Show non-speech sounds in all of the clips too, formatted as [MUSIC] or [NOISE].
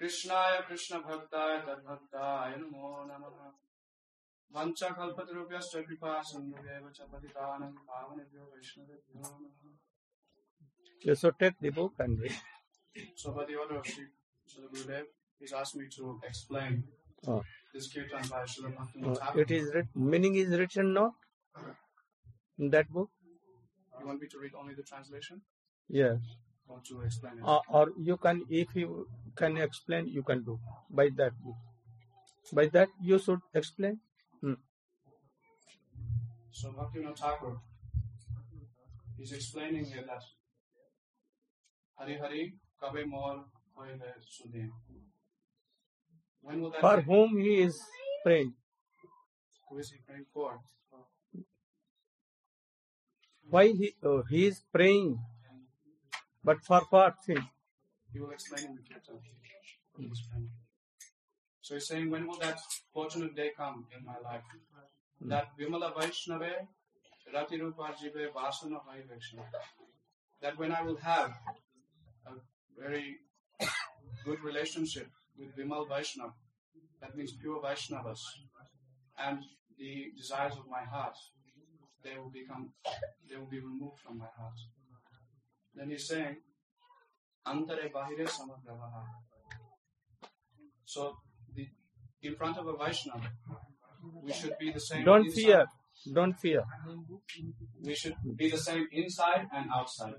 कृष्णाय कृष्ण भक्ताय तद्भक्ताय नमो नमः वंचा कल्पतरुभ्यश्च कृपा सिन्धुभ्येव च पतितानं पावनेभ्यो वैष्णवेभ्यो नमः You should take the book and read. So by the order of Sri Srila Gurudev, he's asked me to explain Oh, this kirtan by Srila oh, Bhaktivinoda Thakur. it is writ- meaning is written not in that book. You want me to read only the translation Yes. or explain it? Or, or you can, if you can explain, you can do by that book. By that you should explain. Hmm. So Bhaktivinoda Thakur, he's explaining here that Hari Hari Kabe Mor Hoile. When will that For take? whom he is praying. Who is he praying for? Why he oh, he is praying, but for what thing? He will explain in the. He's praying. So he's saying, when will that fortunate day come in my life? That Vimala Vaishnave Rati Rupajive Vasana Vaishnava. That when I will have a very good relationship with Vimal Vaishnava, that means pure Vaishnavas, and the desires of my heart, they will become, they will be removed from my heart. Then he's saying, Antare Bahire Samagravaha. So, the, in front of a Vaishnava, we should be the same. Don't inside- fear. Don't fear. We should be the same inside and outside.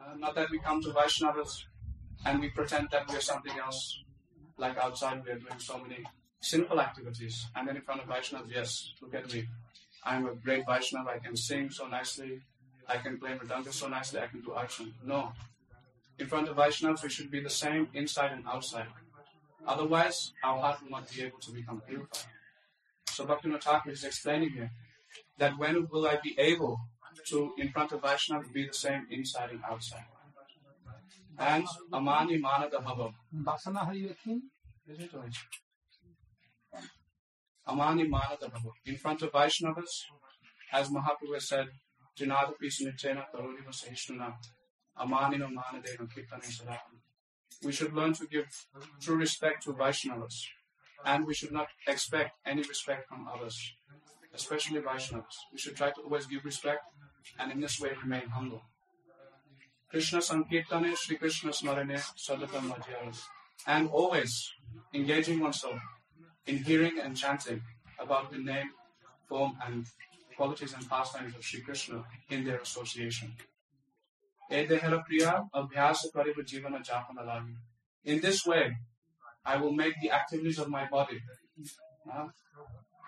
Uh, not that we come to Vaishnavas and we pretend that we're something else. Like outside, we are doing so many sinful activities. And then in front of Vaishnavas, yes, look at me. I'm a great Vaishnava. I can sing so nicely. I can play mridanga so nicely. I can do action. No. In front of Vaishnavas, we should be the same inside and outside. Otherwise, our heart will not be able to become purified. So Bhaktivinoda Thakur is explaining here that when will I be able to, in front of Vaishnavas, be the same inside and outside. And Amani Manada Bhava. Vasana are you king? Is it right? Amani Manada Bhava. In front of Vaishnavas, as Mahaprabhu said, We should learn to give true respect to Vaishnavas. And we should not expect any respect from others, especially Vaishnavas. We should try to always give respect and in this way remain humble. Krishna Sankirtane, Sri Krishna Smarane, Sadatam. And always engaging oneself in hearing and chanting about the name, form, and qualities and pastimes of Sri Krishna in their association. In this way, I will make the activities of my body uh,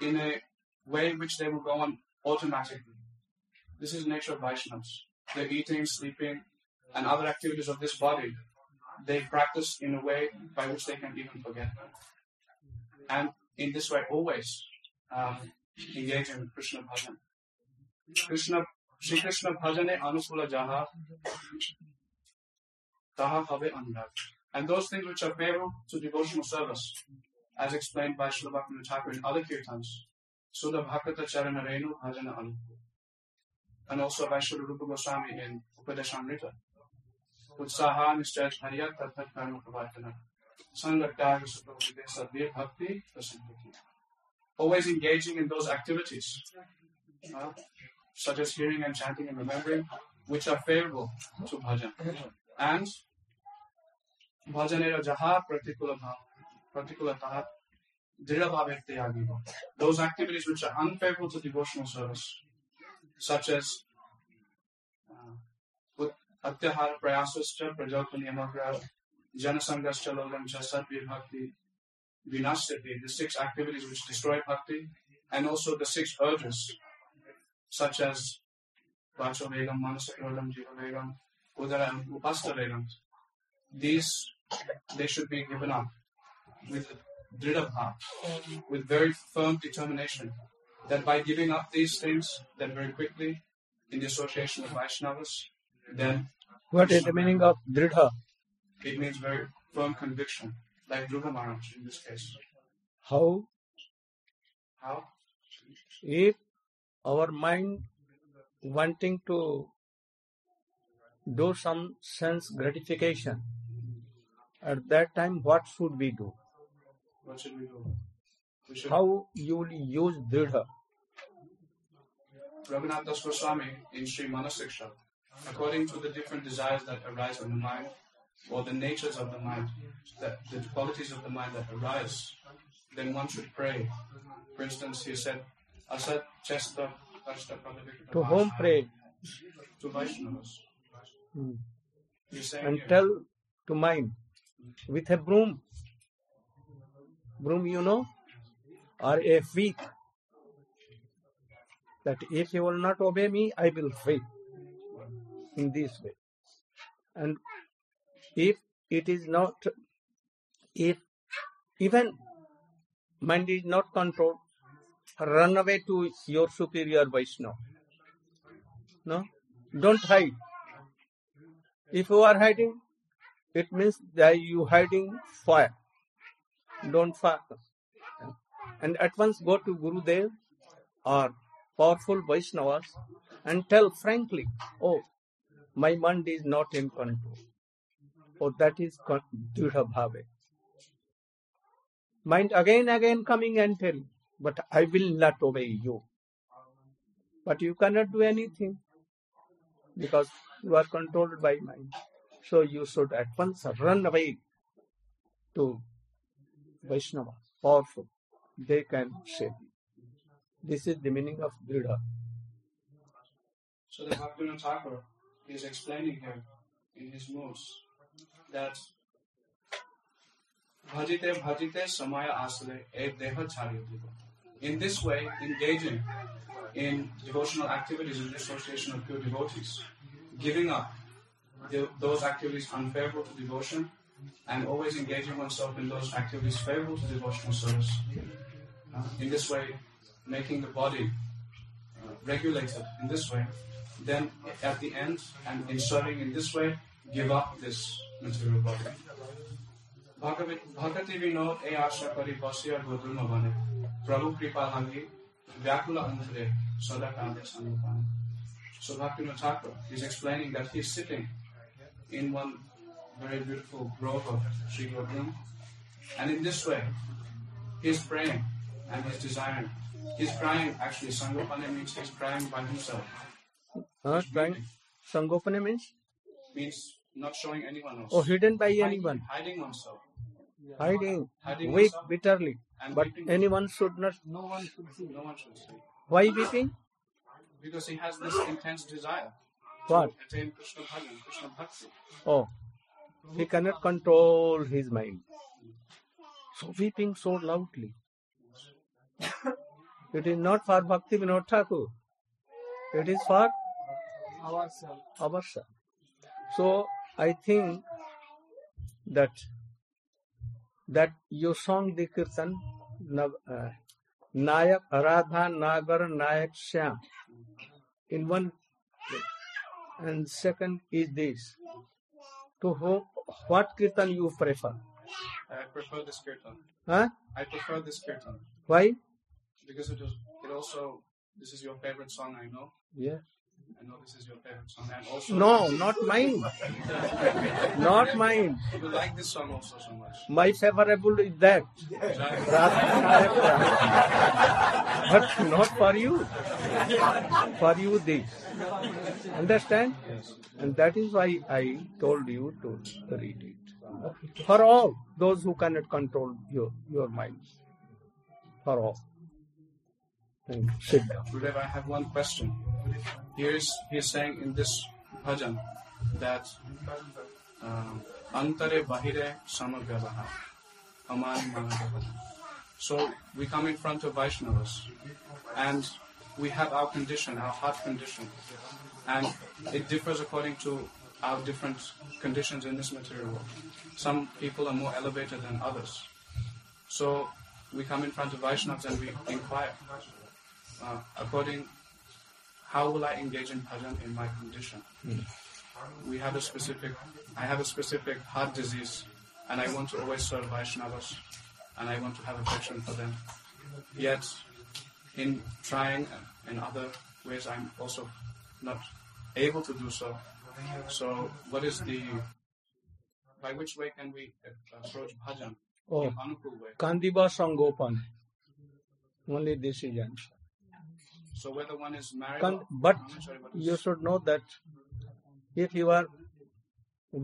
in a way which they will go on automatically. This is the nature of Vaishnavas. The eating, sleeping, and other activities of this body, they practice in a way by which they can even forget. And in this way, always um, engage in Krishna bhajan. Krishna, Shri Krishna bhajane anukula jaha, taha have anurag. And those things which are favorable to devotional service, as explained by Srila Bhaktivinoda Thakur in other kirtans, Sudha Bhakata Charana Renu Bhajana Anukula. And also by Srila Rupa Goswami in Upadeshamrita. Utsaha Nishchaj Hariyat Tathat Karma Pravartana. Sangatyaga Suprabhute Sadhya Bhakti Prasiddhati. Always engaging in those activities, uh, such as hearing and chanting and remembering, which are favorable to bhajan. And bhajanera jaha pratikula bhav, pratikula taha, dhrida bhavekte agiva. Those activities which are unfavorable to devotional service, such as uh, अत्याहार प्रयासश्च प्रजोपनियमग्रह जनसंघश्च लोलम च सद्विभक्ति vinashyati, the six activities which destroy bhakti, and also the six urges, such as vacho vegam, manasa vegam, jiva vegam, udara and upasta vegam. These, they should be given up with drida bhav, with very firm determination, that by giving up these things, then very quickly, in the association of Vaishnavas, then What is the meaning of dridha? it means very firm conviction, like Dhruva Maharaj in this case. How? How? If our mind wanting to do some sense gratification, at that time what should we do? What should we do? We should How you will use dridha? Raghunath Das Goswami in Sri Manasiksha, according to the different desires that arise in the mind, or the natures of the mind, that the qualities of the mind that arise, then one should pray. For instance, he said, Asat Chesta To whom pray? To Vaishnavas. Hmm. And here, tell to mind with a broom. Broom, you know, or a whip. That if you will not obey me, I will whip. In this way. And if it is not, if even mind is not controlled, run away to your superior Vaishnava. No? Don't hide. If you are hiding, it means that you hiding fire. Don't fire. And at once go to Gurudev or powerful Vaishnavas and tell frankly, oh, my mind is not in control. Oh, that is Dudha Mind again, again coming and tell, but I will not obey you. But you cannot do anything because you are controlled by mind. So you should at once run away to Vaishnava, powerful. They can save you. This is the meaning of Dridha. So the Bhaktivinoda Thakur is explaining here in his notes that bhajite bhajite samaya asale ev deha. In this way, engaging in devotional activities in the association of pure devotees, giving up the, those activities unfavorable to devotion, and always engaging oneself in those activities favorable to devotional service. Uh, in this way, making the body uh, regulated in this way, then at the end, and in serving in this way, give up this भगति विनोद ए आशा करी बसिया गोदुलमा भने प्रभु कृपा लागि व्याकुल अन्तरे सदा काँदे सङ्गपान So Bhaktivinoda Thakur is explaining that he is sitting in one very beautiful grove of Sri Godrum and in this way he is praying and he is desiring. He is crying actually Sangopane means he is crying by himself. Huh? Trying Sangopane means Means not showing anyone else. oh hidden by Hiding- anyone, Hiding oneself. hiding, Hiding weep oneself. bitterly. And But weeping. anyone should not. No one should see. No one should see. Why weeping? Because he has this intense desire What? to attain Krishna Bhajan, Krishna Bhakti. Oh, he cannot control his mind. So weeping so loudly. It is not for Bhakti Vinod Thakur. It is for ourselves. ourselves. So I think that that you song the kirtan uh, Nayak Radha Nagar Nayak Shyam. In one and second is this. To whom what kirtan you prefer? I prefer this kirtan. huh? I prefer this kirtan. Why? Because it, is, it also, this is your favorite song, I know. yeah I know this is your favorite song. And also, no not mine not mine you like this song also so much. my favorable is that Right? Radha Nayak Shyam. but not for you for you this understand Yes. and that is why I told you to read it. For all those who cannot control your, your mind. For all. Thank you. Sit down. Gurudev, I have one question. Here's he's saying in this bhajan that um, antare bahire aman. So we come in front of Vaishnavas and we have our condition, our heart condition, and it differs according to our different conditions in this material world. Some people are more elevated than others. So we come in front of Vaishnavas and we inquire, uh, according how will I engage in bhajan in my condition? Hmm. We have a specific, I have a specific heart disease, and I want to always serve Vaishnavas, and I want to have affection for them. Yet, in trying in other ways, I'm also not able to do so. So, what is the, by which way can we approach bhajan? Oh, Kandiba Sangopan. Only this is answer. So, whether one is married or, but I'm sorry, what is- you should know that if you are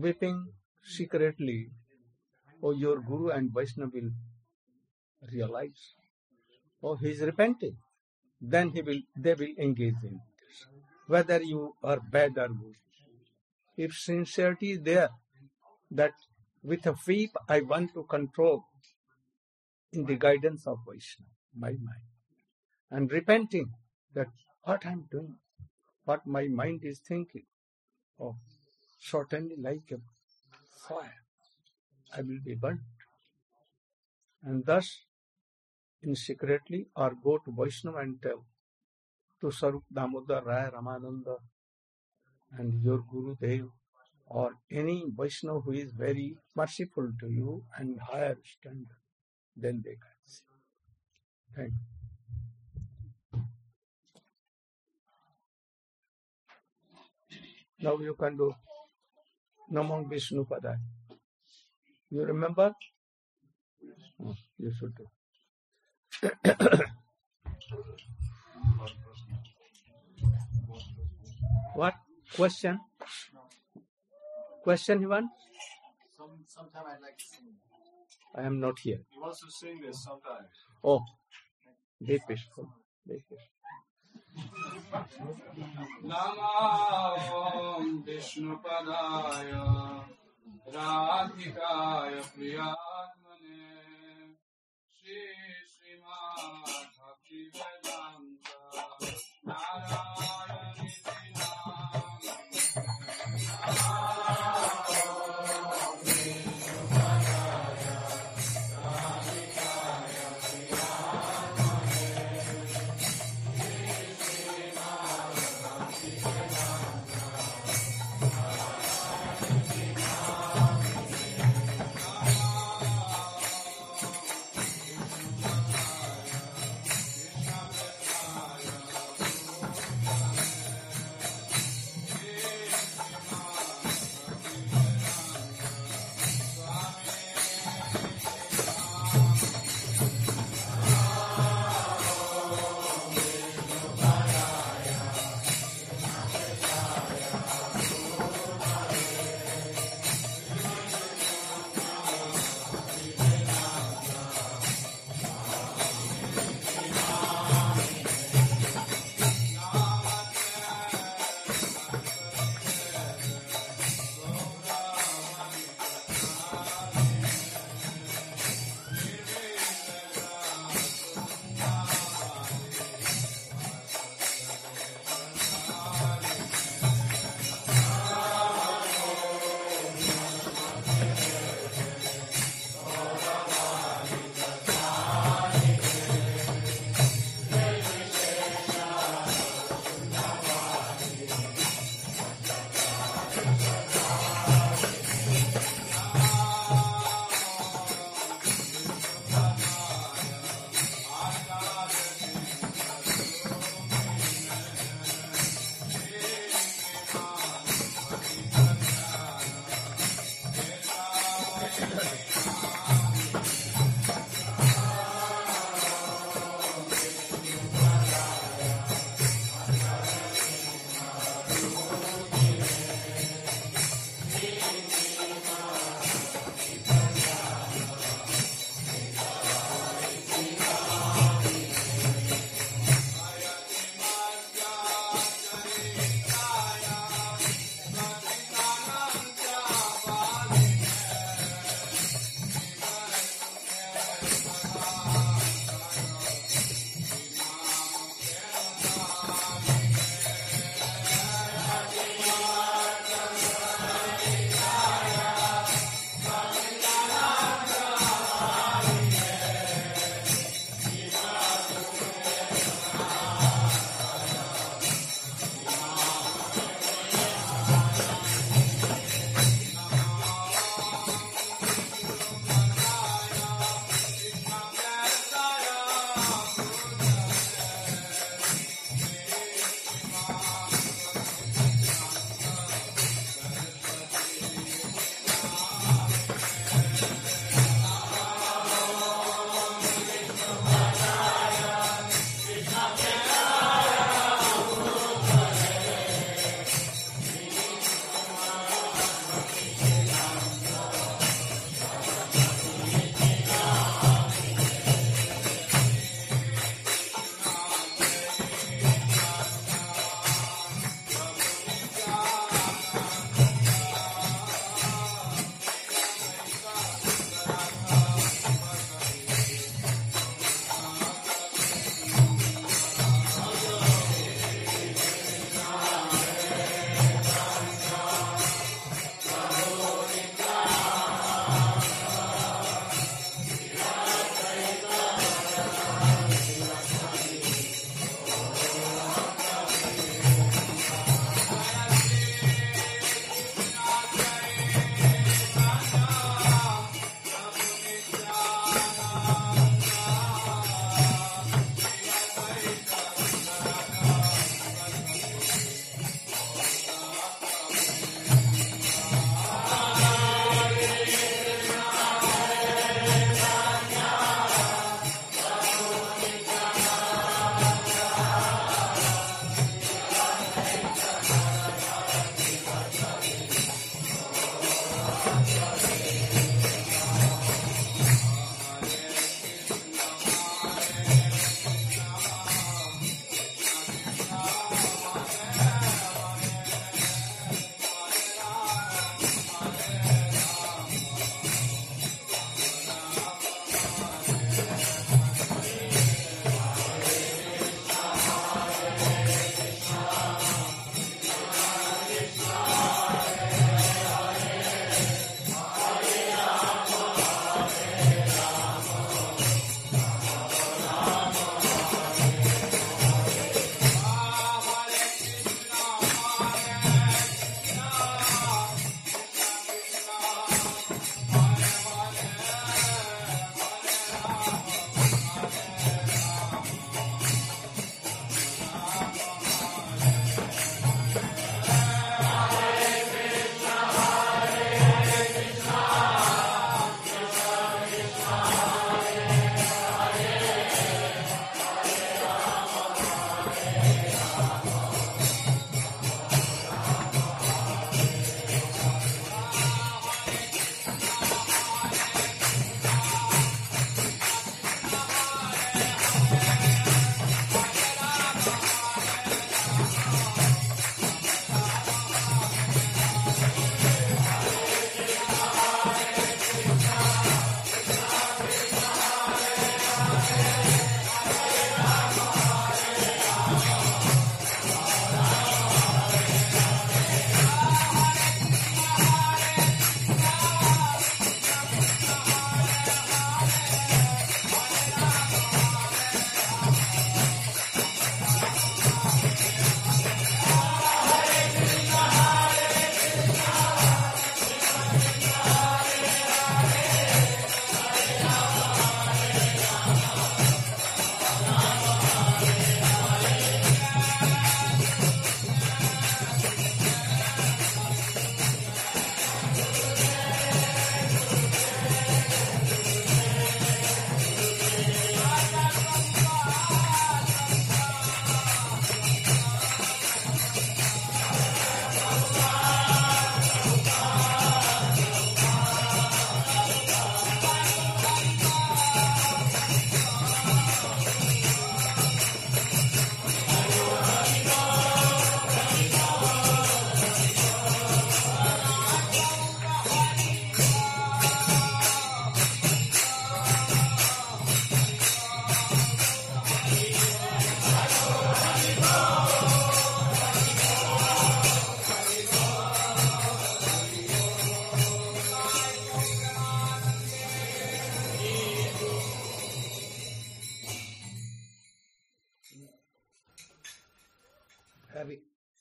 weeping secretly, oh, your Guru and Vaishnava will realize, oh, he is repenting. Then he will, they will engage in this. Whether you are bad or good. If sincerity is there, that with a weep I want to control in the guidance of Vaishnava, my mind, and repenting that what I'm doing, what my mind is thinking, oh, certainly like a fire, I will be burnt. And thus, in secretly, or go to Vaishnava and tell to Swarup Damodar Rai Ramananda and your Guru Dev or any Vaishnava who is very merciful to you and higher standard, then they can see. Thank you. Now you can do Namang Vishnu Padai. You remember? Oh, you should do. [COUGHS] what question? Question you want? Some, sometime I'd like to sing. I am not here. He wants to sing this sometime. Oh, be peaceful. Be peaceful. नमाम विष्णुपदाय राधिकाय प्रियात्मने Shri श्रीमा भक्ति वेदांत Narayan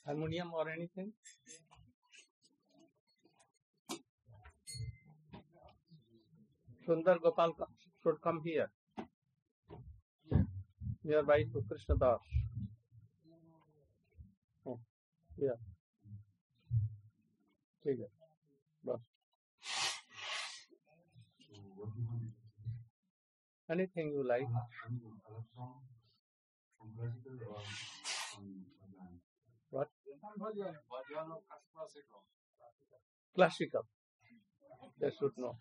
harmonium or anything? Sundar Gopal should come here. Nearby to Krishna Das. Oh, yeah. ठीक है बस anything you like classical. They should know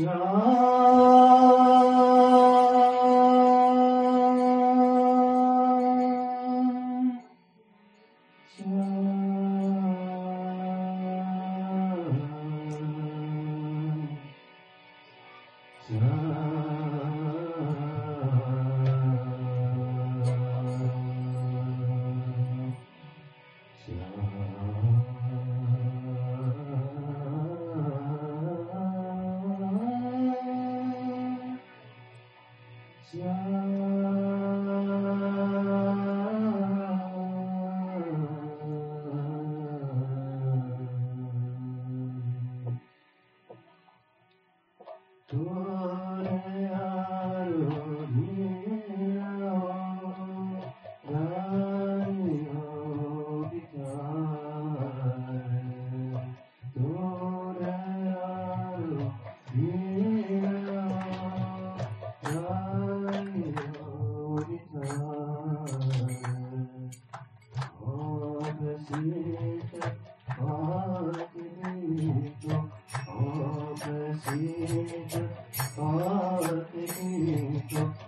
Krishna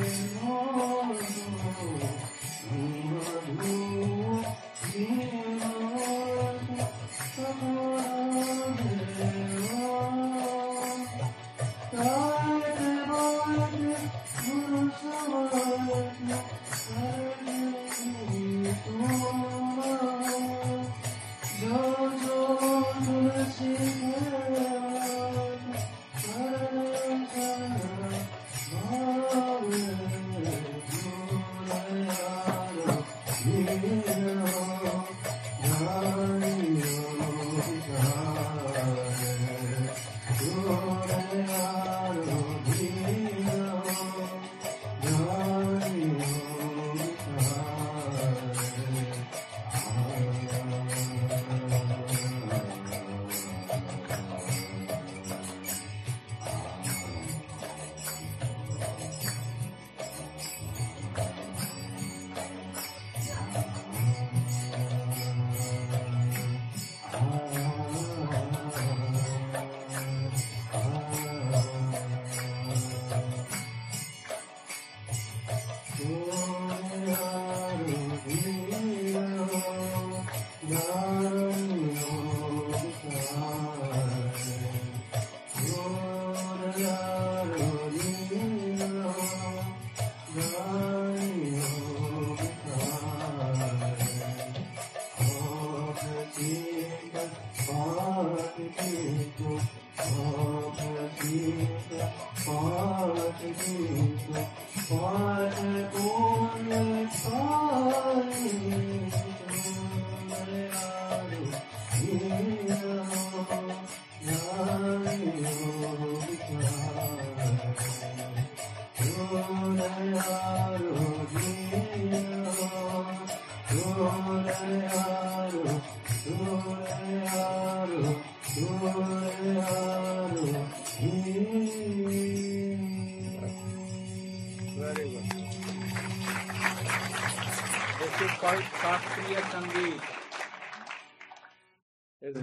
Oh, oh, oh, oh.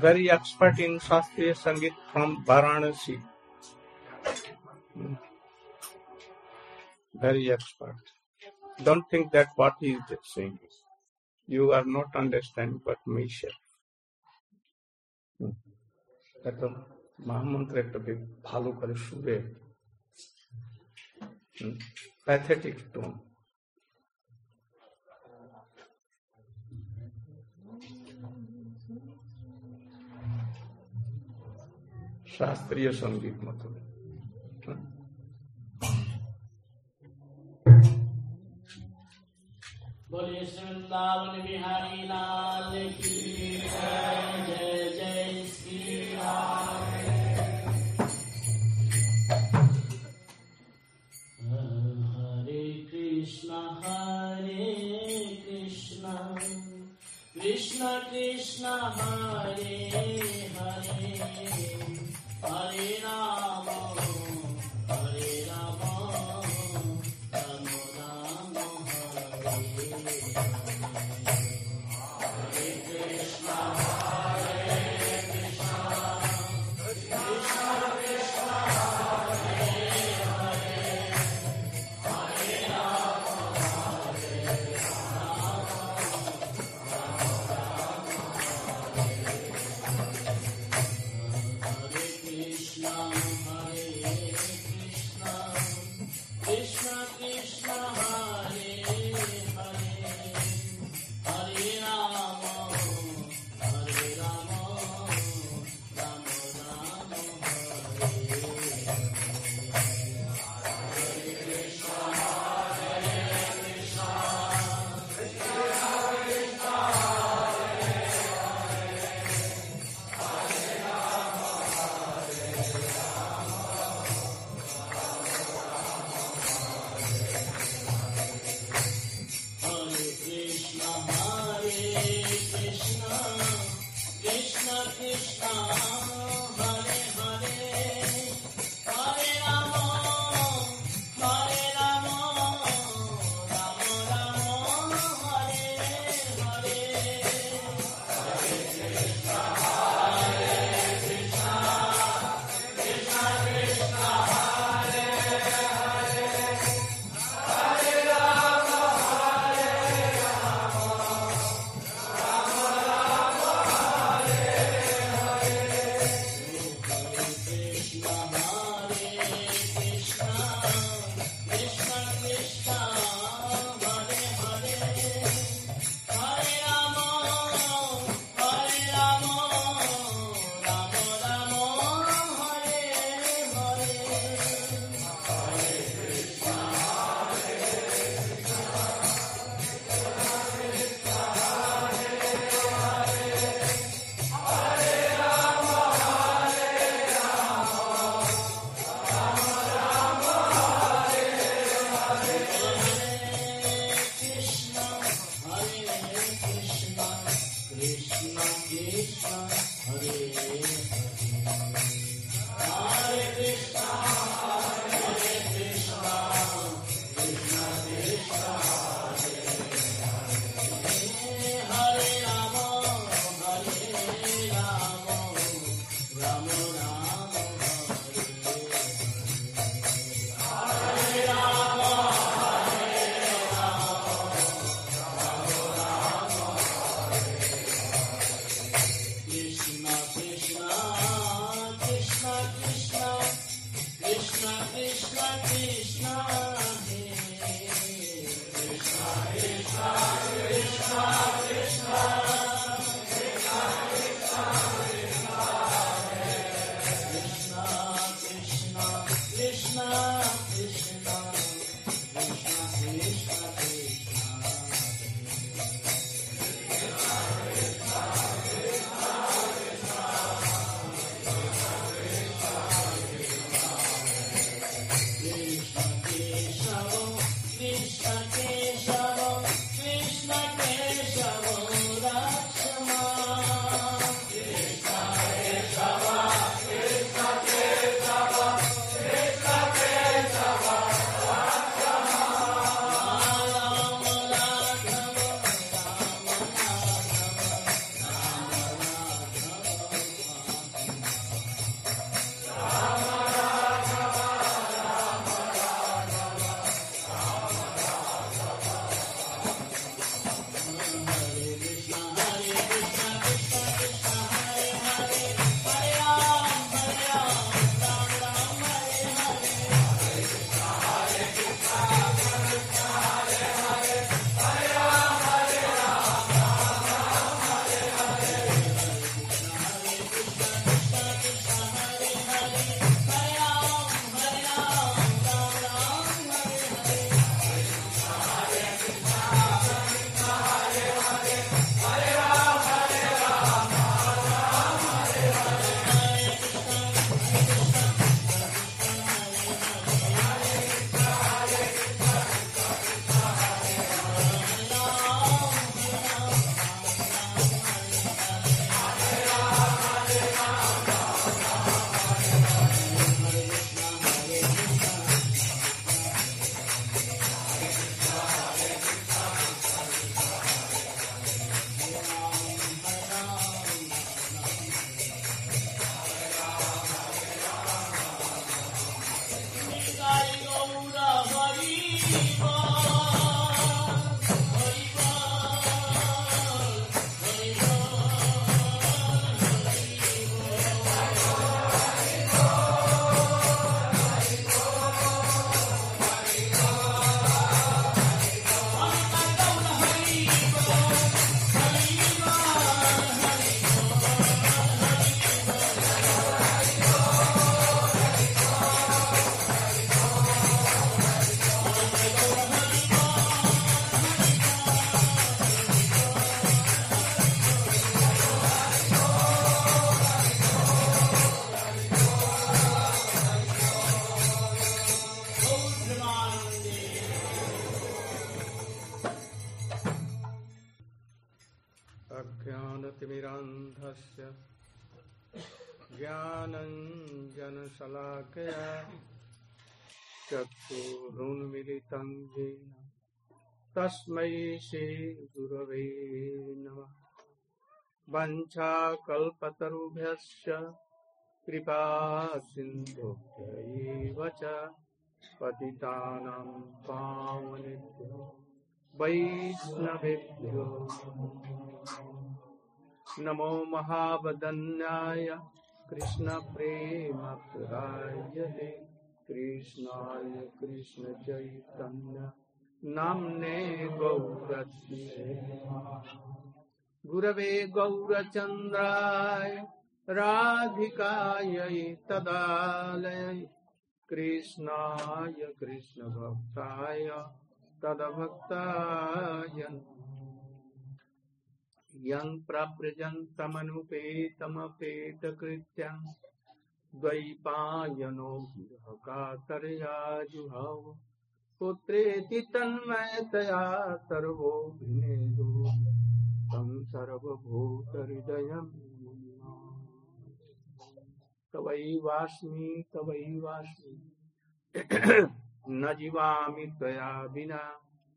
very expert in Shastriya Sangeet from Varanasi. Hmm. Very expert. Don't think that what he is saying. You are not understanding what me said. একটা মহামন্ত্র একটা বেশ ভালো করে সুরে pathetic tone શાસ્ત્રીય સંગીતમાં તમે બોલે વૃંદાવન બિહારી લાલ કી चक्षुरुन्मिलितं येन तस्मै श्रीगुरवे नमः। वञ्चाकल्पतरुभ्यश्च कृपा सिन्धुभ्यैव च पतितानां पावनेभ्यो, वैष्णवेभ्यो। नमो महावदन्याय कृष्णप्रेमपुरायते कृष्णाय कृष्ण चैतन्य। नाम्ने गौरत्ये गुरवे गौरचन्द्राय राधिकायै तदालय कृष्णाय कृष्णभक्ताय तदभक्ताय यं प्रव्रजन्तमनुपेतमपेतकृत्यं द्वैपायनो कातर्या जुहाव पुत्रेति तन्मयतया सर्वोऽभिनेदो। तं सर्वभूतहृदयं तवैवास्मि तवैवास्मि न जीवामि त्वया विना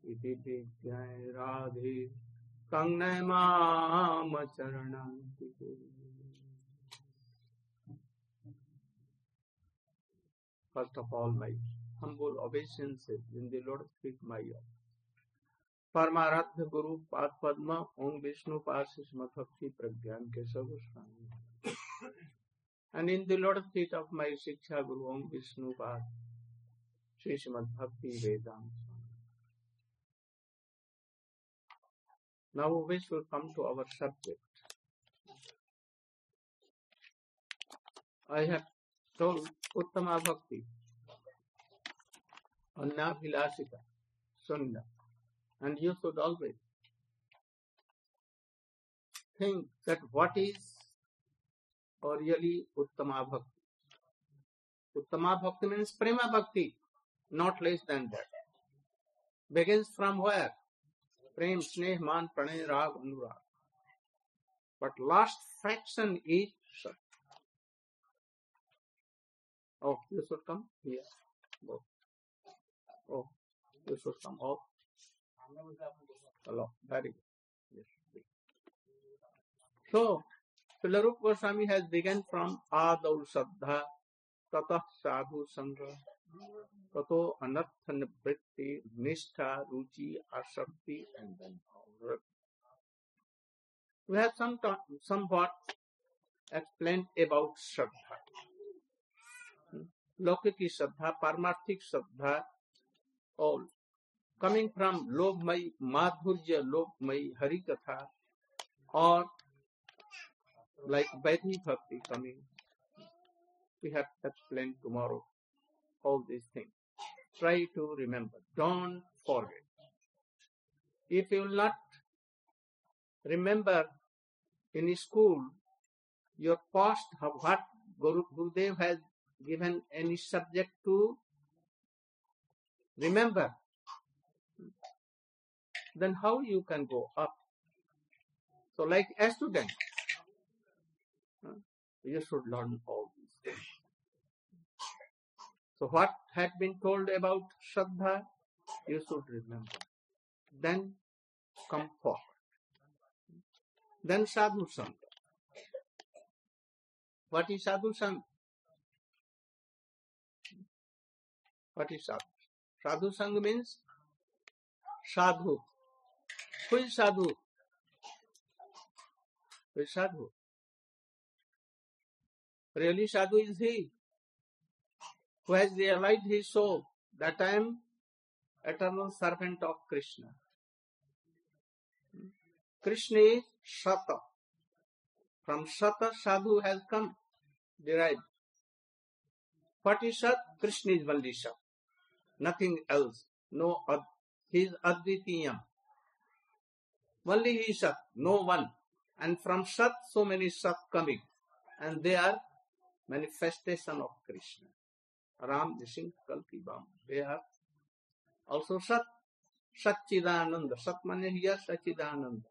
इति विज्ञाय राधे। कंगन First of all, my humble obeisances in the Lord's feet, my परमाराध्य गुरु पाद पद्म ओम विष्णु पास मथक्षी प्रज्ञान के सब स्वामी and in the Lord's feet of my Shiksha Guru Om Vishnu Pad, Sri Srimad Bhakti Vedanta. Now we should come to our subject. I have told उत्तम भक्ति। और अन्नाभिलाषिका सुंदर and you should always think that what is और यली uttama bhakti uttam bhakti means prema bhakti not less than that begins from where prem sneh maan pranay raag anuraag but last fraction is satya Oh, you should come here. Go. Oh, oh you should come. Oh, hello. Very good. Yes. So, Pilarup Goswami has begun from Adau Shraddha, Tatah Sadhu Sangha, Tato Anartha Nivritti, Nishtha, Ruchi, Asakti, and then all. We have some somewhat explained about Shraddha. लौकिक श्रद्धा, पारमार्थिक श्रद्धा और coming from लोभमयी, माधुर्य लोभमयी हरि कथा और like Vedic bhakti coming we have explain tomorrow all this thing try to remember don't forget if you not remember in school your past what guru gurudev has given any subject to remember, then how you can go up? So like a student, you should learn all these things. So what had been told about Shraddha, you should remember. Then come forward. Then Sadhu Sangha. What is Sadhu Sangha? What is Sadhu? Sadhu Sangha means Sadhu. Who is Sadhu? Who is Sadhu? Really sadhu is he who has realized his soul that I am eternal servant of Krishna. Krishna is Sata. From Sata, sadhu has come, derived. What is Sat? Krishna is only Sat. Nothing else. No, ad- he Advitiyam. Only he Sat, no one. And from Sat, so many Sat coming. And they are manifestation of Krishna. Ram, Nising, Kalki, Bam. They are also Sat. Satchidananda. Sat means here Satchidananda.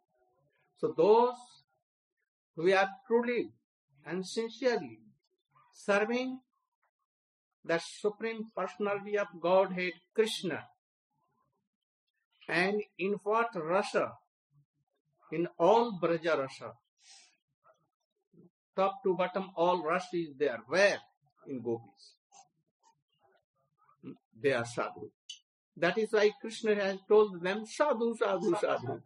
So those who are truly and sincerely serving the Supreme Personality of Godhead Krishna. And in what rasa? In all Braja rasa. Top to bottom, all rasa is there. Where? In gopis. They are sadhu. That is why Krishna has told them sadhu, sadhu, sadhu.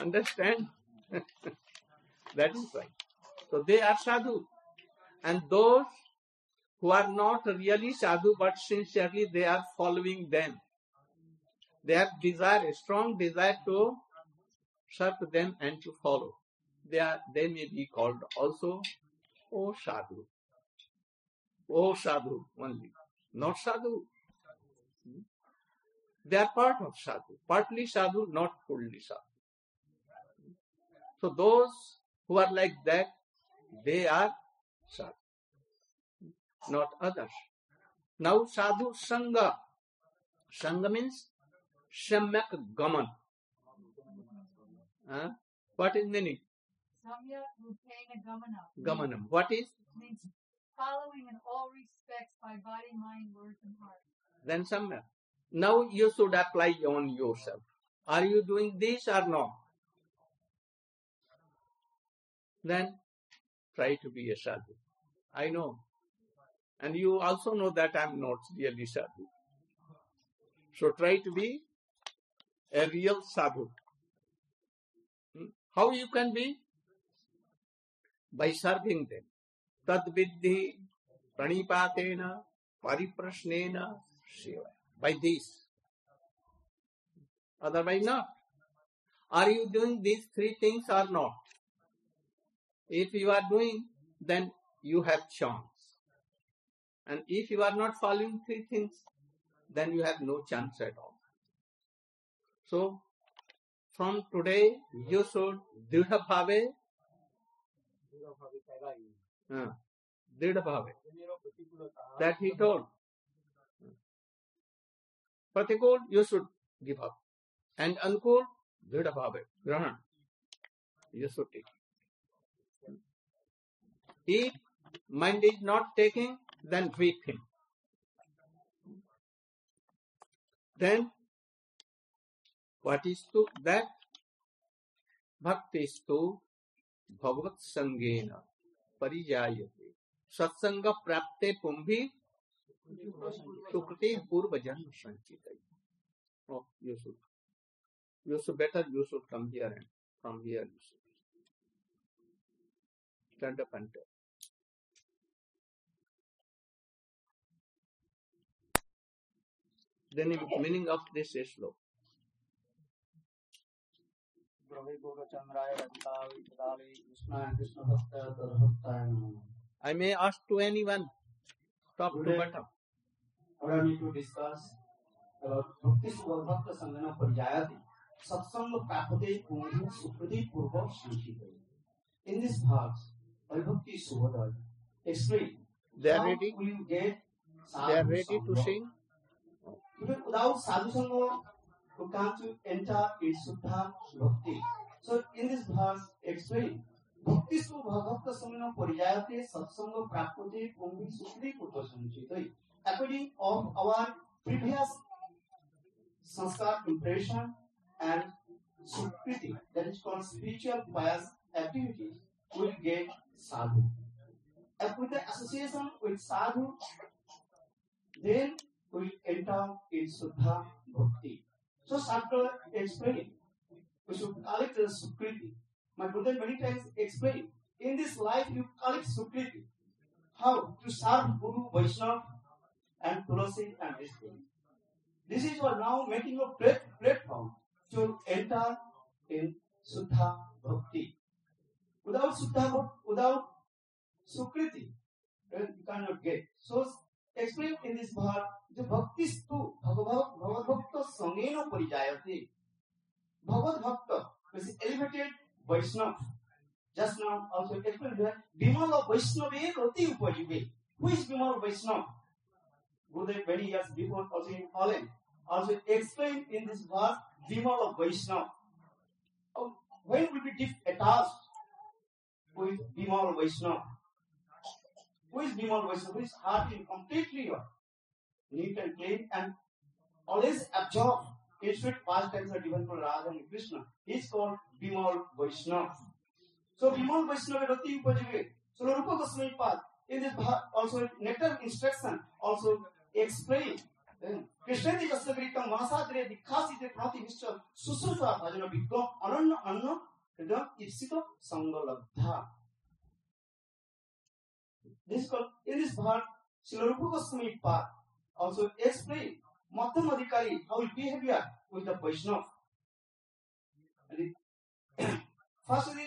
Understand? [LAUGHS] that is why. So they are sadhu. And those who are not really sadhu but sincerely they are following them. They have desire, a strong desire to serve them and to follow. They are they may be called also O sadhu. O sadhu only. Not sadhu. They are part of sadhu. Partly sadhu, not fully sadhu. So those who are like that, they are sadhu, not others. Now sadhu sangha. Sangha means shamyak gaman. Huh? What is meaning? Samya Rupena Gamana Gamanam. What is? means following in all respects by body, mind, words, and heart. Then samyak. Now you should apply on yourself. Are you doing this or not? Then try to be a sadhu. I know. And you also know that I'm not really sadhu. So try to be a real sadhu. Hmm? How you can be? By serving them. Tad viddhi pranipatena pariprasnena seva. By this. Otherwise not. Are you doing these three things or not? If you are doing, then you have chance. And if you are not following three things, then you have no chance at all. So, from today, you should dridha bhave, uh, dridha bhave. That he told. Pratikul, you should give up. And ankul, dridha bhave, grahan. You should take. If mind is not taking, then whip him. Then, what is to that? Bhakti is to bhagavat sangena parijayate. Satsanga prapte pumbhi sukriti purva janma sanchita. Oh, you should. You should better, you should come here and from here you should. Stand up then meaning of this sloka. I may ask to anyone, top to bottom. Would I need to discuss भक्ति सुवर्भक्त संगना पर्यायति सत्संग प्राप्ते पूर्ण सुकृति पूर्वक शांति गई in this भाग Haribhakti Suvodaya explain They are ready. They are ready to sing. Even without sadhu sangha, you can't enter in Suddha Bhakti. So in this verse, explain Su Bhakta Samana Pariyate Satsanga Prapate Kumbhi Sukriti Purva Sanchita. According of our previous sanskar impression and sukriti, that is called spiritual pious activities, will get sadhu. And association with sadhu, then we enter in Suddha Bhakti. So Shastra explained, we should collect the Sukriti. My Buddha many times explained, in this life you collect Sukriti. How? To serve Guru, Vaishnava, and Tulasi and Vishnu. This is what now making a plat- platform to enter in Suddha Bhakti. Without Bhakti, without Sukriti, you cannot get. So explain in this verse, the bhakti stu bhagavat bhagavad bhakta sangena parijayate. Bhagavad bhakta is elevated Vaishnava. Just now also explained that Bimala Vaishnava rati upajive. Who is Bimala Vaishnava? Gurudev many years before also in Holland also explained in this verse Bimala Vaishnava. Oh, When will be attached with Bimal Vaishnava. who is demon Vaishnava, who is hearting completely your neat and clean and always absorbed in sweet pastimes are given for Radha and Krishna. He is called Bimal Vaishnav. So Bimal Vaishnav Vaishnava Rati Upajave. So Rupa Goswami Path, in this also nectar instruction also explain. Krishna di explained कृष्णेति कस्य विरितं मनसाग्रे दिखासिते प्रतिविश्च सुश्रुता भजन विज्ञ अनन्य अन्न हृदय ईप्सित संगलब्धा This is in this part, Srila Rupa Goswami Pad also explain Matham Adhikari, how his behavior with the Vaishnava. And it- [COUGHS] Firstly,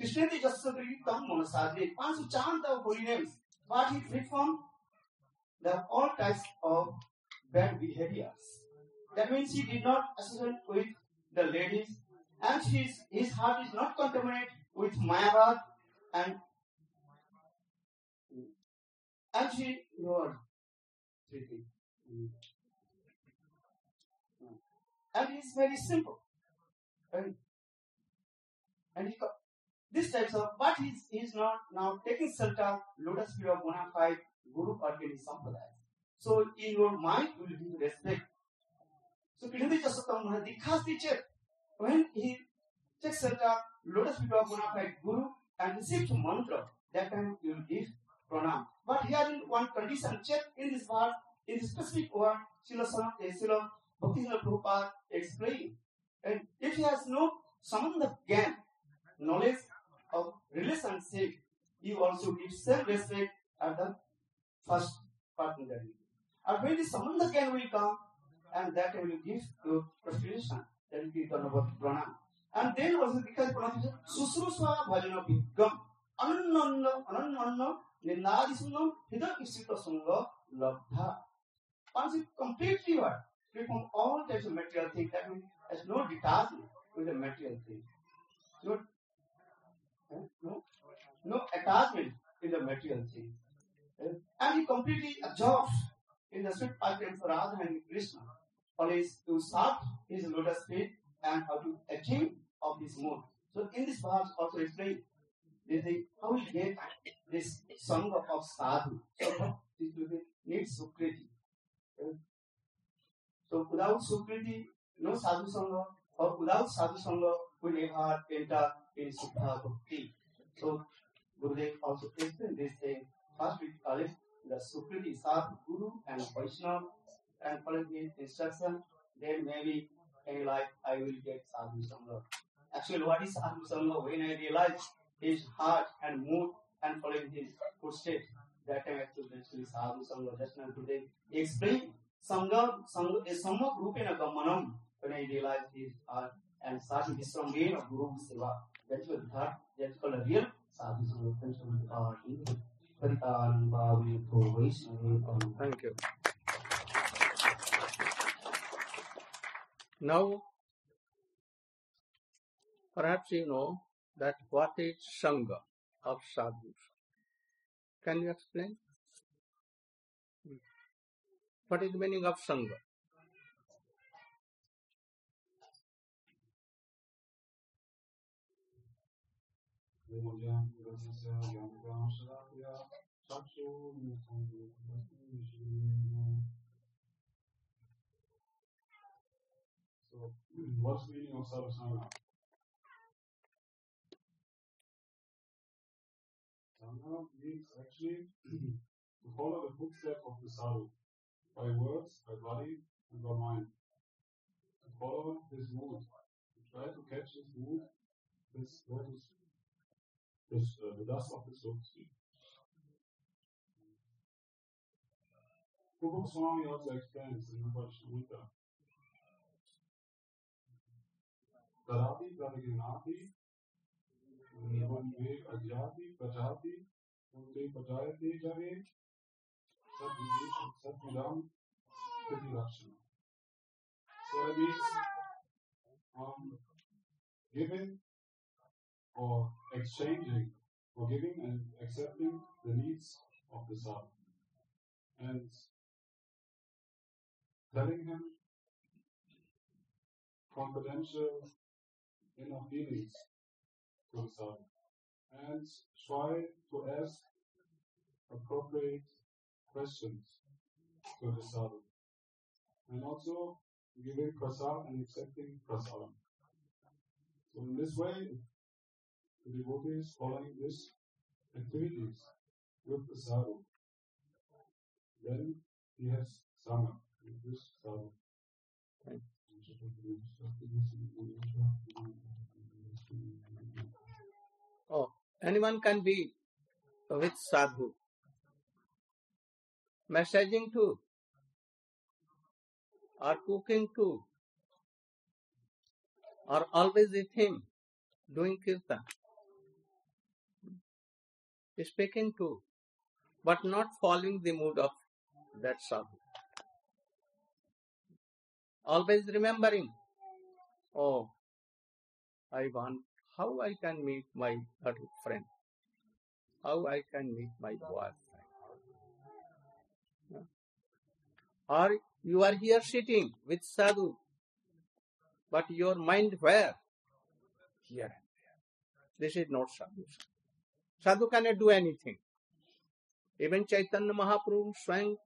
Krishnati Jasakritam Monasadri, once you chant the holy names, but he from the all types of bad behaviors. That means he did not associate with the ladies, and his, his heart is not contaminated with Mayavad and she Lord treating. And it's very simple. And, and he, this types of but he's, he's not now taking shelter, lotus feet of bona Guru Argani Sampradaya. So in your mind you will be respect. So Krishna Jasakam Mahadikhas teacher, when he takes shelter, lotus feet of bona Guru and receives mantra, that time you will give pranam. But here in one condition, check in this part, in this specific word, Srila eh, Srila Bhaktivinoda Prabhupada explain. And if he has no sambandha gyan, knowledge of relationship, he also give same respect at the first partner. And when the sambandha gyan will come, and that will give to prostration, that will be about pranam. And then also because pranam is susrusva bhajana vigam, ananna isita sunga labdha. Once you completely are free from all types of material things, that means there's no detachment with the material things. No, no, attachment in the material things. Eh, And he completely absorbs in the sweet pattern for Radha and Krishna. Always to serve his lotus feet and how to achieve of this mood. So in this verse also explain this thing, how get this song of sadhu. So this be needs sukriti. So without sukriti, no sadhu sangha, or without sadhu sangha, we never enter in Sukha Bhakti. So Gurudev also explained this thing. First we call it the Sukriti Sadhu Guru and Vaishnava and following his instruction, then maybe in life I will get Sadhu Sangha. Actually, what is Sadhu Sangha? When I realize his heart and mood and following his footsteps, that time actually actually Sadhu Sangha. Just now today explain Sangha, Sangha is Samma Rupena Gamanam when I realize his heart and Sadhu Visramena Guru Seva. That's what that, that's called a real Sadhu Sangha. Thanks for. Paritan Bhavi Vaishnava Thank you. Now, perhaps you know that what is Sangha of sadhus. Can you explain? What is the meaning of Sangha? So, what's the meaning of Sarvasanga? Sangha actually [CLEARS THROAT] to follow the footsteps of the sadhu by words, by body, and by mind. To follow his mood, to try to catch his mood, his lotus, his, uh, the dust of lotus feet. Rupa Swami also explains in the Vajramita Tarati Pratiginati Nivanye Ajati Unte Pajayate Jare Satvidam Kriti Rakshana. So that um, giving or exchanging, or giving and accepting the needs of the son. And telling him confidential inner feelings to the son. And try to ask appropriate questions to the sadhu. And also giving prasad and accepting prasadam. So in this way, the devotee is following these activities with the sadhu. Then he has sangha with this sadhu. Oh, anyone can be with sadhu. Messaging too, or cooking too, or always with him, doing kirtan, speaking too, but not following the mood of that sadhu. Always remembering, oh, I want how I can meet my friend, how I can meet my boyfriend. Or you are here sitting with sadhu, but your mind where? Here and there. This is not sadhu. Sadhu cannot do anything. Even Chaitanya Mahaprabhu, Swayam,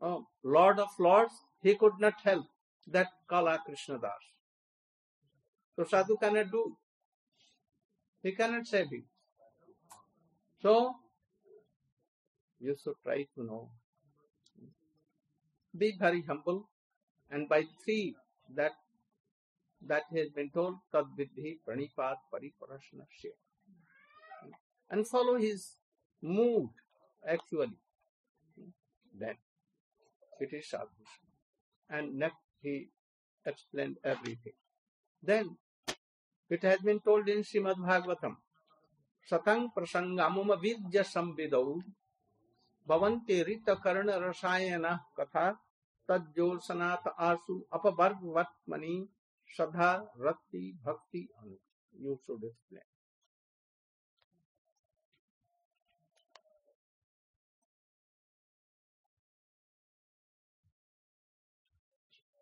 oh, Lord of Lords, he could not help that Kala Krishna Das. So sadhu cannot do. He cannot save him. So you should try to know. Be very humble, and by three that that has been told tad vidhi Pranipat pranipad pariparashna and follow his mood actually. Then it is sadhu. And next he explained everything. Then it has been told in Srimad Bhagavatam, Satang prasangamum vidya samvidau bhavanti rita karna rasayana katha tajjolsanat asu apavargvatmani sadha rati bhakti anu. You should explain.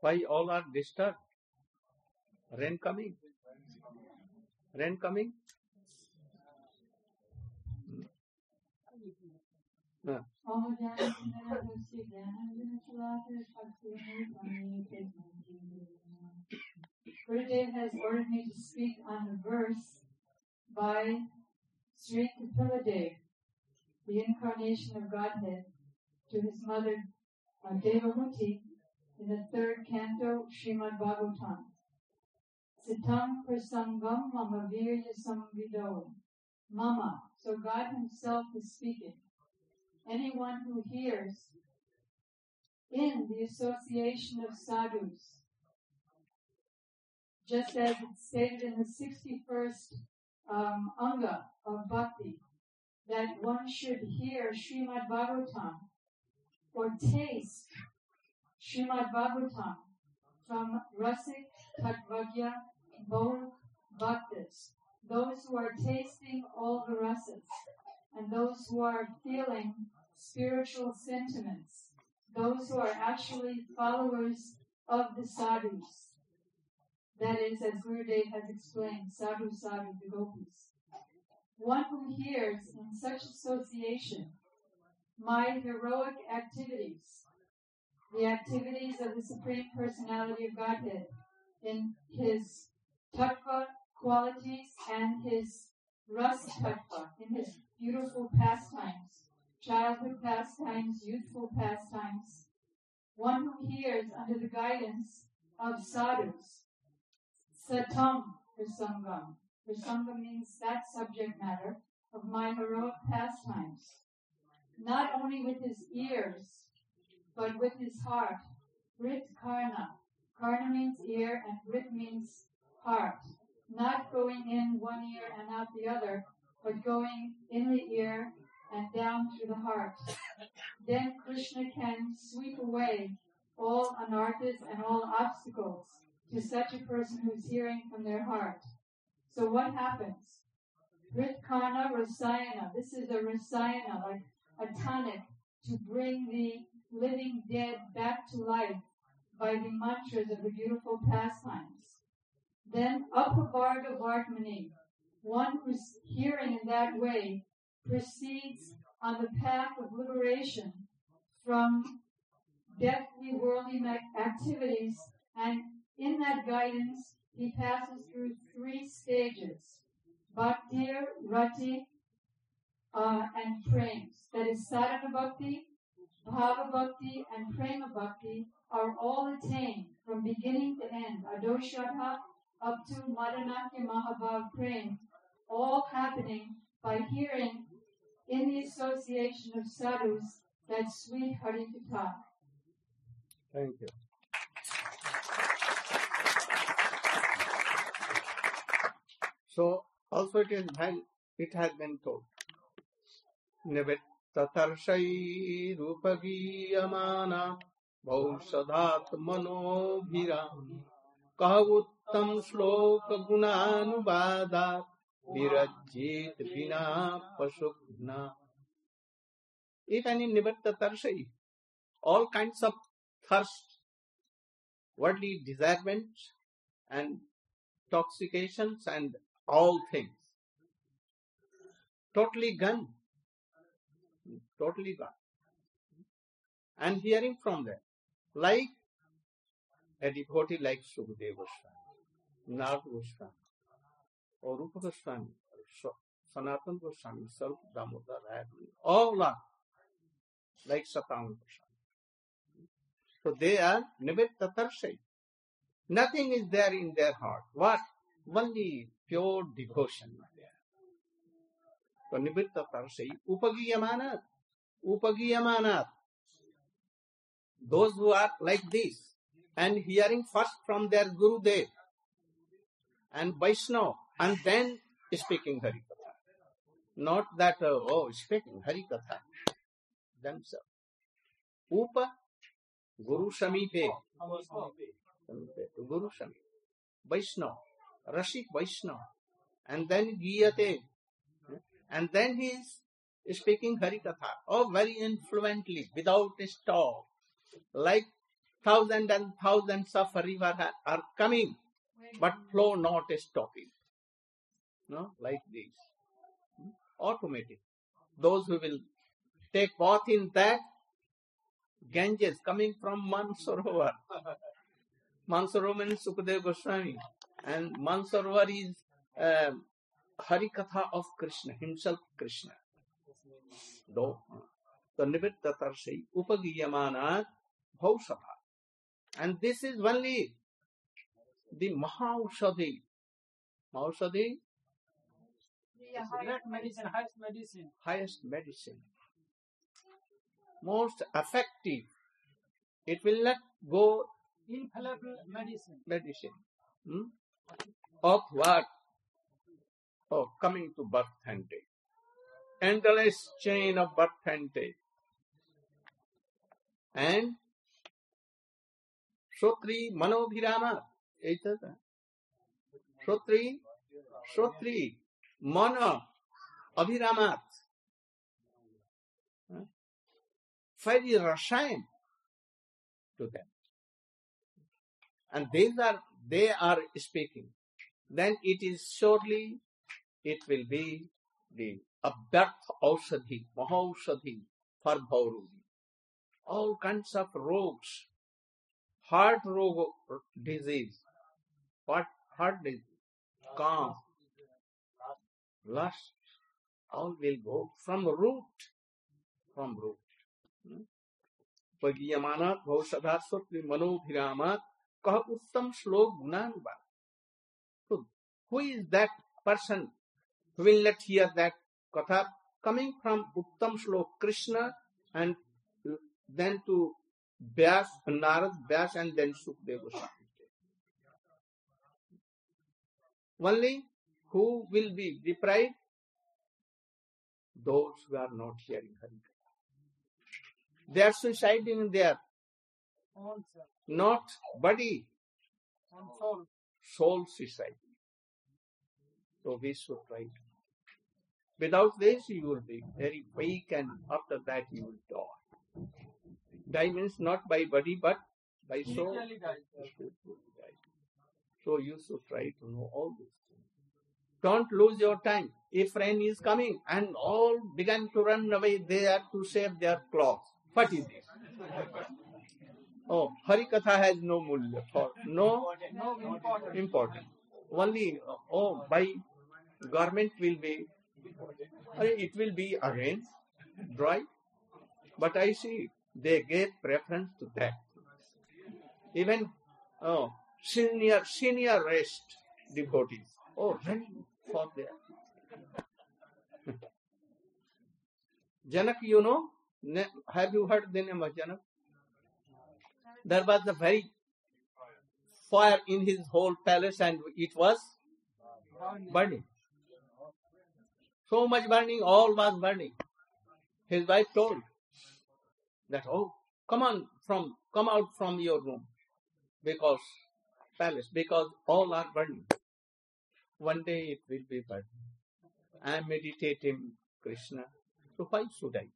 Why all are disturbed? Rain coming. Rain coming. Uh, Gurudev has ordered me to speak on the verse by Sri Kapiladev, the incarnation of Godhead, to his mother uh, Devahuti in the third canto, Srimad Bhagavatam. Sitam prasangam mama virya samvido. Mama. So God himself is speaking. Anyone who hears in the association of sadhus, just as it's stated in the 61st um, anga of bhakti, that one should hear Srimad Bhagavatam or taste Srimad Bhagavatam from Rasik Tatvagya Bhog Bhaktas, those who are tasting all the rasas, and those who are feeling spiritual sentiments, those who are actually followers of the sadhus. That is, as Gurudev has explained, sadhu sadhu, the gopis. One who hears in such association my heroic activities, the activities of the Supreme Personality of Godhead in his tattva qualities and his ras tattva, in his beautiful pastimes, childhood pastimes, youthful pastimes. One who hears under the guidance of sadhus, satam prasangam. Prasangam means that subject matter of my heroic pastimes. Not only with his ears, but with his heart. Rit karna. Karna means ear and rit means heart. Not going in one ear and out the other, but going in the ear and down through the heart. Then Krishna can sweep away all anarthas and all obstacles to such a person who's hearing from their heart. So what happens? Ritkana Rasayana. This is a Rasayana, like a tonic to bring the living dead back to life by the mantras of the beautiful pastimes. Then Apavarga Vartmani. one who's hearing in that way proceeds on the path of liberation from deathly worldly activities, and in that guidance, he passes through three stages bhakti, rati, uh, and prems. That is sadhana bhakti, bhava bhakti, and prema bhakti are all attained from beginning to end. Adoshadha up to Madanakya Mahabhav Prem, all happening by hearing in the association of sadhus that sweet Hari Katha. Thank you. So also it is been- it has been told. निवृत्ततर्षैरुपगीयमाना भौषधात्मनोभिराम कह उत्तम श्लोक गुणानुवादा विरज्येत बिना पशुघ्ना If any nivatta tarsai, all kinds of thirst, worldly desirements and intoxications and all things. Totally gone. Totally gone. And hearing from them, like a devotee like Sukadeva Goswami, Or Sa- Sanatana Goswami, Sarup Damodar, Raghu, all are like Satang Goswami. So they are nivitta tarsai. Nothing is there in their heart. What? Only pure devotion is there. So nivitta tarsai upagiyamanat. Upagiyamanat. Those who are like this and hearing first from their Guru Dev and Vaishnava and then speaking Harikatha. Not that, uh, oh, speaking Harikatha themselves. Upa Guru Samipe. Guru Samipe. Vaishnava, Rashik Vaishnava. And then Giyate. And then he is speaking Harikatha. Oh, very influently, without a stop. Like thousands and thousands of river ha- are coming, but flow not stopping. No, like this. Hmm? Automatic. Those who will take bath in that Ganges coming from Mansarovar. [LAUGHS] Mansarovar means Sukadeva Goswami. And Mansarovar is um, Harikatha of Krishna, himself Krishna. Though, the Nivitta Tarsai Upagiyamana Bhausabha. And this is only the Mahaushadhi. Mahaushadhi, Great medicine, highest medicine. highest medicine. Most effective. It will not go Infallible medicine. medicine. Hmm? Of what? Of coming to birth and death. Endless chain of birth and death. And Shrotri Manobhirama. এই তো তা। Shrotri, Shrotri, Mana, Abhiramat. Huh? Very Rashayan to them. And these are, they are speaking. Then it is surely, it will be the abhyarth aushadhi, mahaushadhi for Bhaurudi. All kinds of rogues, heart rogue disease, what heart disease, calm, lust, all will go from root, from root. पगीयमानात भौषधा स्वप्न मनोभिरामात कह उत्तम श्लोक गुणानुवाद So, who is that person who will not hear that katha coming from Uttam Shlok Krishna and then to Vyas, Narad, Vyas and then Sukdeva Goswami. Only who will be deprived? Those who are not hearing Harikatha. They are suiciding their Own self, not body, soul. soul suicide. So we should try. Without this, you will be very weak, and after that, you will die. Die means not by body, but by soul. So you should try to know all these things. Don't lose your time. If rain is coming and all began to run away there to save their clothes, what is this? Oh, Hari Katha has no mulya for no important. Only oh, by garment will be, uh, it will be again dry. But I see they gave preference to that. Even oh, senior senior rest devotees. Oh, running for there. Janak, you know, have you heard the name of Janak? There was a very fire in his whole palace and it was burning. So much burning, all was burning. His wife told that, oh, come on from, come out from your room because palace, because all are burning. One day it will be burning. I am meditating Krishna. So why should I?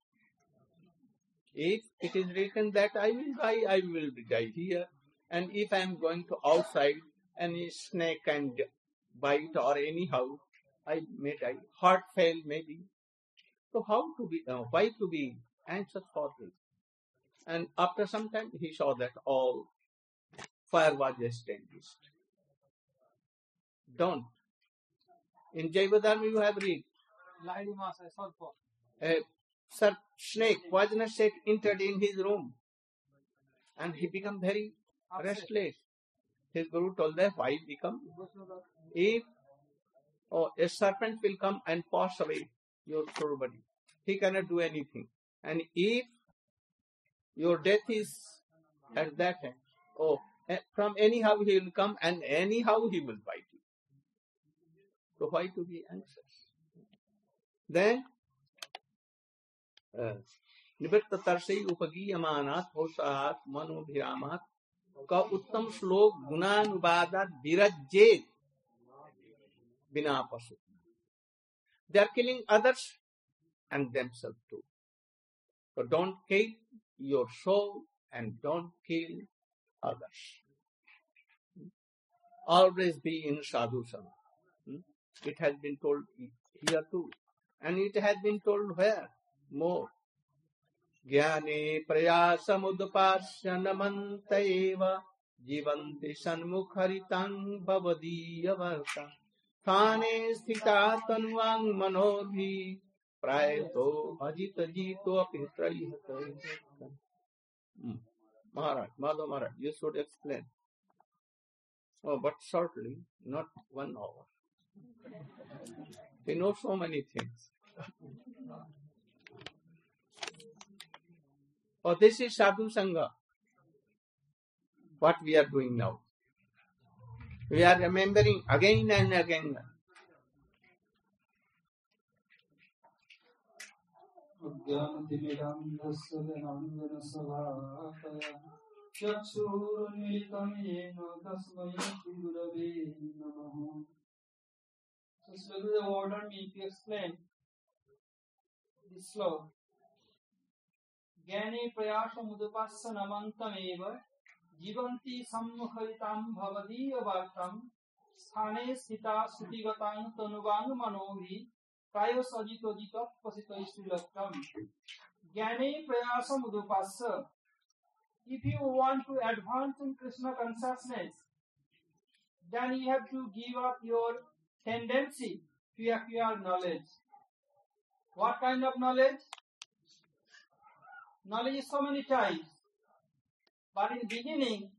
If it is written that I will die, I will die here. And if I am going to outside, any snake can bite or anyhow, I may die. Heart fail maybe. So how to be, uh, why to be anxious for this? And after some time, he saw that all fire was extinguished. Don't. In Jaivadharma you have read, a uh, sir, snake, poisonous snake entered in his room and he became very restless. His guru told them why become if oh, a serpent will come and pass away your whole body, he cannot do anything. And if your death is at that time, oh, From anyhow he will come and anyhow he will bite you. So why to be anxious? Then, निवृत्तर उपगीयमानात् होशात मनोभिरामात का उत्तम श्लोक गुणानुवादात विरज्जेत बिना पशु they are killing others and themselves to don't kill your soul and don't kill others always be in sadhu sangha it has been told here too and it has been told where more ज्ञाने प्रयासमुदपास्य नमन्त एव जीवन्ति सन्मुखरिताङ् भवदीयवर्ता स्थाने स्थिता तनुवाङ् मनोभि प्रायतो Ajit जीतोऽपि त्रयीहत Maharaj, Madhav Maharaj, you should explain. Oh, but shortly, not one hour. He knows so many things. Oh, this is Sadhu Sangha. What we are doing now. We are remembering again and again. अज्ञानतिमिरान्धस्य चक्षुरुन्मिलितं येन तस्मै श्रीगुरवे नमः So Sri Gurudev ordered me to explain this sloka. ज्ञाने प्रयासमुदुपास्य नमन्तमेव जीवन्ति सम्मुखरितां भवदीयवार्तां स्थाने स्थिता श्रुतिगतां तनुवां मनोभि priosogitojitoppositoistilokum. Gyane. If you want to advance in Krishna consciousness, then you have to give up your tendency to acquire knowledge. What kind of knowledge? Knowledge is so many times, But in beginning,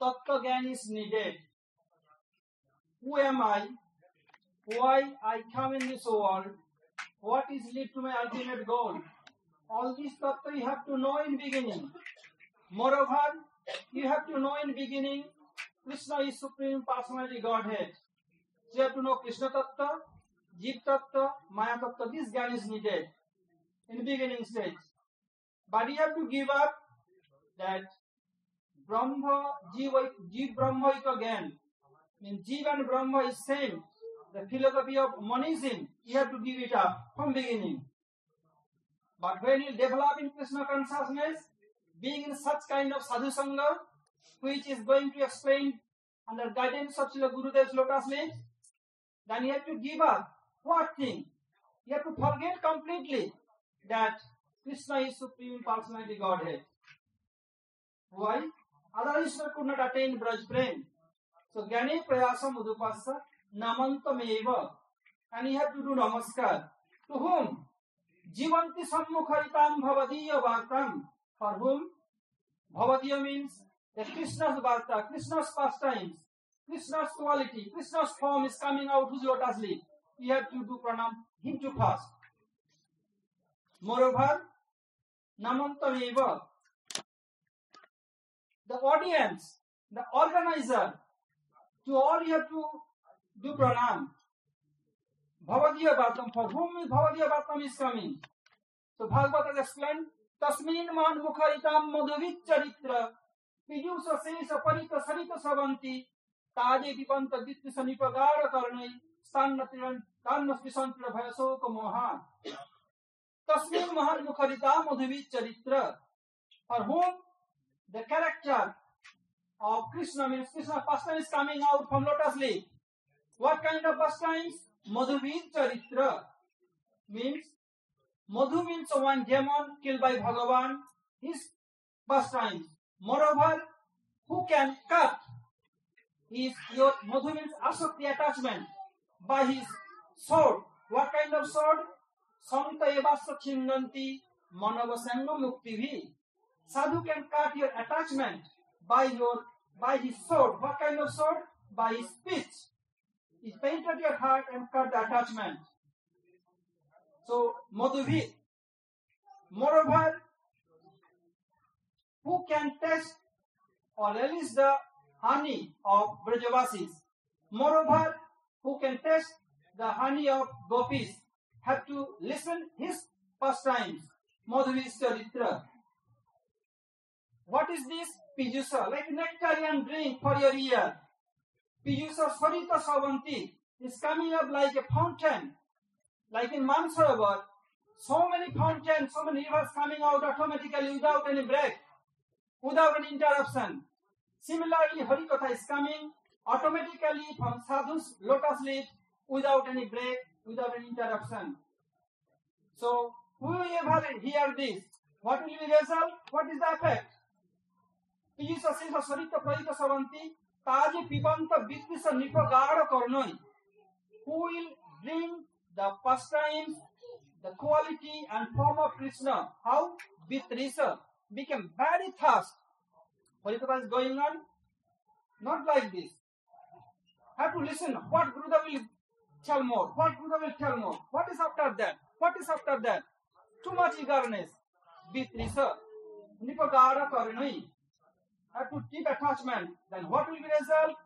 Tattva Gyan is needed. Who am I? Why I come in this world? What is lead to my ultimate goal? All these Tattva you have to know in beginning. Moreover, you have to know in beginning Krishna is Supreme Personality Godhead. So you have to know Krishna Tattva, Jeev Tattva, Maya Tattva. This Gyan is needed in beginning stage. But you have to give up that Brahma, Jiva, Jiv Brahmaika Gyan. Means Jiva and Brahma is same. The philosophy of monism, you have to give it up from beginning. But when you develop in Krishna consciousness, being in such kind of sadhu sangha, which is going to explain under guidance of Srila Gurudev's lotus leaves, then you have to give up. What thing? You have to forget completely that Krishna is Supreme Personality Godhead. Why? Adharishwar could not attain Braj Prem. So Gyane Prayasam Udupasa Eva. And you have to do Namaskar. To whom? Jivanti Sammukharitam Bhavadiya Vartam. For whom? Bhavadiya means that Krishna's Varta, Krishna's pastimes, Krishna's quality, Krishna's form is coming out whose lotus leaf. You have to do pranam him to first. Moreover, Namantam Eva. The audience, the organizer, to all you have to दुप्रणाम भवदीय बातम for whom is भवदीय बातम is coming so तो Bhagavat is explain तस्मिन मान मुख इतम मधुवित चरित्र पीयूष शेष परित सरित सवंती ताजे विपंत वित्त सनिपगार करणे स्थान तान्न विसंत्र भय शोक मोहा तस्मिन महान मुखरिताम मधुवित चरित्र for whom the character of Krishna means Krishna first time is coming out from lotus leaf What kind of pastimes? Madhuvid Charitra means Madhu means one demon killed by Bhagavan. His pastimes. Moreover, who can cut is your Madhu means asakti attachment by his sword. What kind of sword? Santa evasa chindanti manavasanga muktivi. Sadhu can cut your attachment by your by his sword. What kind of sword? By his speech. He painted your heart and cut the attachment. So Madhuvi. Moreover, who can test or release the honey of Brajavasis? Moreover, who can test the honey of gopis? Have to listen his pastimes. Madhuvi's Charitra. What is this? Pijusa, like nectarian drink for your ear. Piyusa Sarita Savanti is coming up like a fountain, like in Mansarovar. So many fountains, so many rivers coming out automatically without any break, without any interruption. Similarly, Harikatha is coming automatically from sadhu's lotus leaf without any break, without any interruption. So, whoever hear this, what will be the result? What is the effect? Savanti ताजे पिबंत वित्त से निपगाढ़ करनोई who will bring the pastimes, the quality and form of Krishna. How? With research. Become very fast. Harikatha is going on. Not like this. Have to listen. What Gurudev will tell more? What Gurudev will tell more? What is after that? What is after that? Too much eagerness. With research. Nipagara karanai. Have to keep attachment. Then what will be result?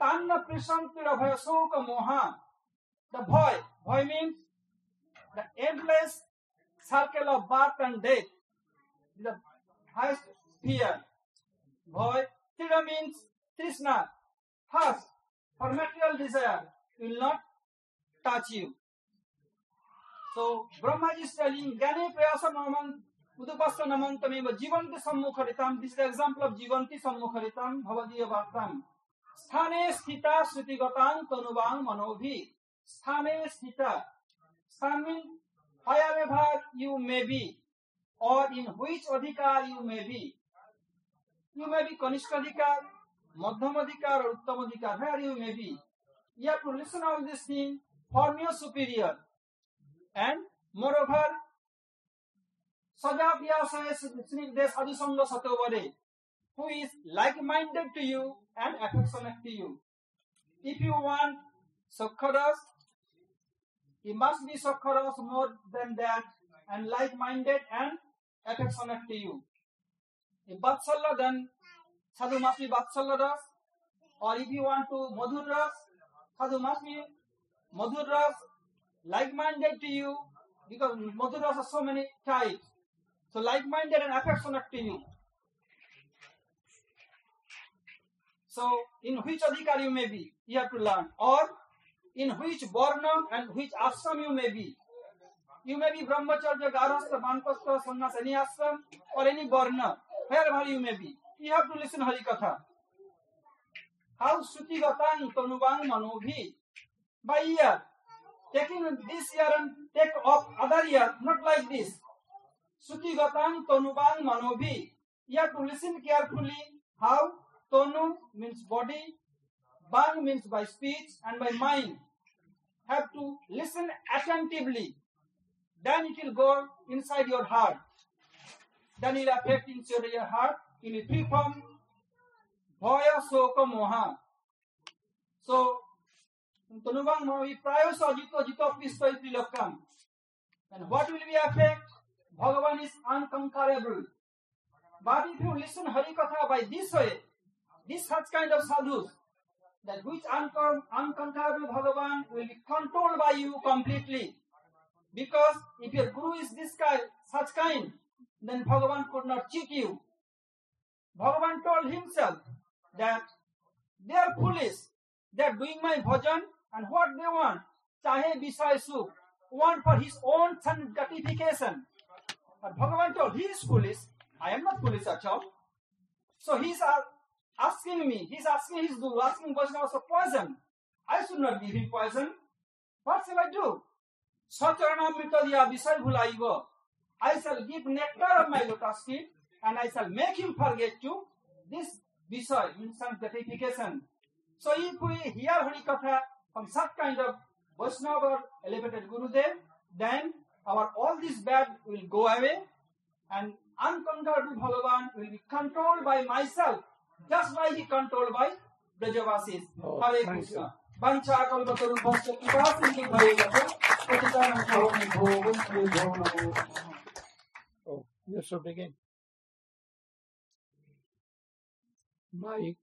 Tanna prisantira bhaya soka moha. The boy. Boy means the endless circle of birth and death. The highest fear. Boy. Tira means Krishna. Thirst for material desire will not touch you. So Brahma is telling Gyane Prayasa Naman Udupasta Namantameva Jivanti Sammukaritam. This is the example of Jivanti Sammukaritam Bhavadiya Bhartam. Sthane Sthita Srutigatang Tanubang Manobhi. Sthane Sthita. Sthan means wherever you may be or in which adhikar you may be. You may be Kanishka Adhikar, Madhyam Adhikar or Uttam Adhikar, where you may be. You have to listen all this thing, form your superior. Who is like-minded to you and affectionate to you. If you want Sakharas, he must be Sakharas more than that and like-minded and affectionate to you. If Vatsalya, then Sadhu must be Vatsalya Ras. Or if you want to Madhur Ras, Sadhu must be Madhur Ras, like-minded to you, because Madhur Ras are so many types. So like-minded and affectionate to you. So in which adhikar you may be, you have to learn. Or in which varna and which ashram you may be. You may be brahmacharya, garhastha, banpastha, sannyas, any ashram or any varna, wherever you may be. You have to listen Harikatha. How Shruti Gatang Tanubang Manobhi. by year, taking this year and take off other year, not like this. Suki Gatang Tonubang Manobi. You have to listen carefully how Tonu means body, Bang means by speech and by mind. Have to listen attentively. Then it will go inside your heart. Then it will affect inside your heart. Will free from Bhaya Soka Moha. So, Tunubang Mohi Prayo Sajito Jito Pisto Trilokam. And what will be affect? Bhagavan is unconquerable. But if you listen Hari Katha by this way, this such kind of sadhus, that which uncon- unconquerable Bhagavan will be controlled by you completely. Because if your guru is this kind, such kind, then Bhagavan could not cheat you. Bhagavan told himself that they are foolish. They are doing my bhajan and what they want, chahe Visay Sukh, want for his own gratification. But Bhagavan told he is foolish. I am not foolish at all. So he's uh, asking me, he's asking his guru, asking Vaishnavas for poison. I should not give him poison. What shall I do? Sacharanamrita diya visay bhulaigo. I shall give nectar of my lotus feet and I shall make him forget to this visay, some gratification. So if we hear Hari Katha from such kind of Vaishnava or elevated Gurudev, then our all this bad will go away and uncontrollable Bhagavan will be controlled by myself, just like he controlled by Brajavasis. Oh, Hare Krishna. Vancha kalpataru bhasya kripa sindhu bhayagata patitanam bhavami bhovam bho. Oh, you should begin. Mike.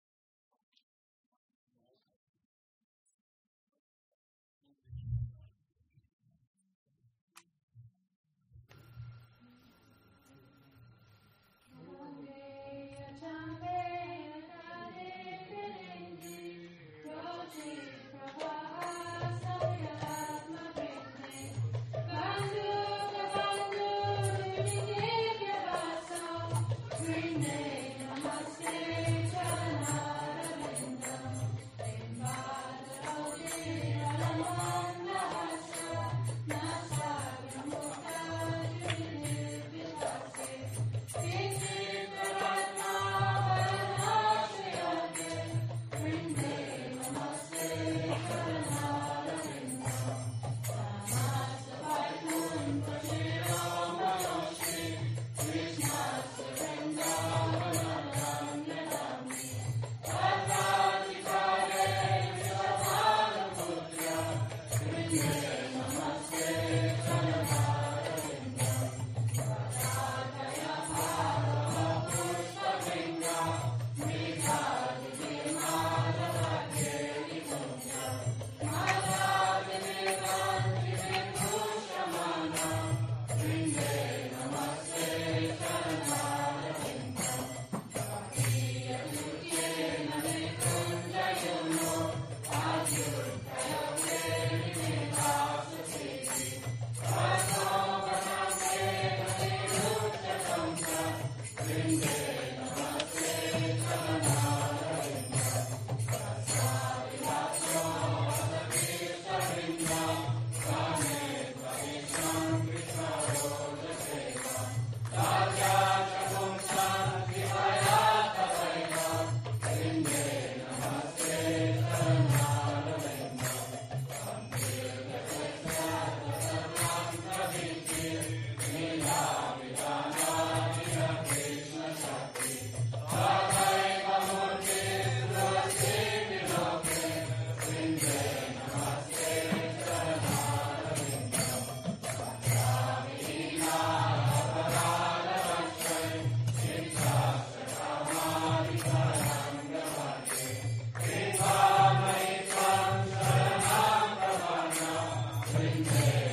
Amen.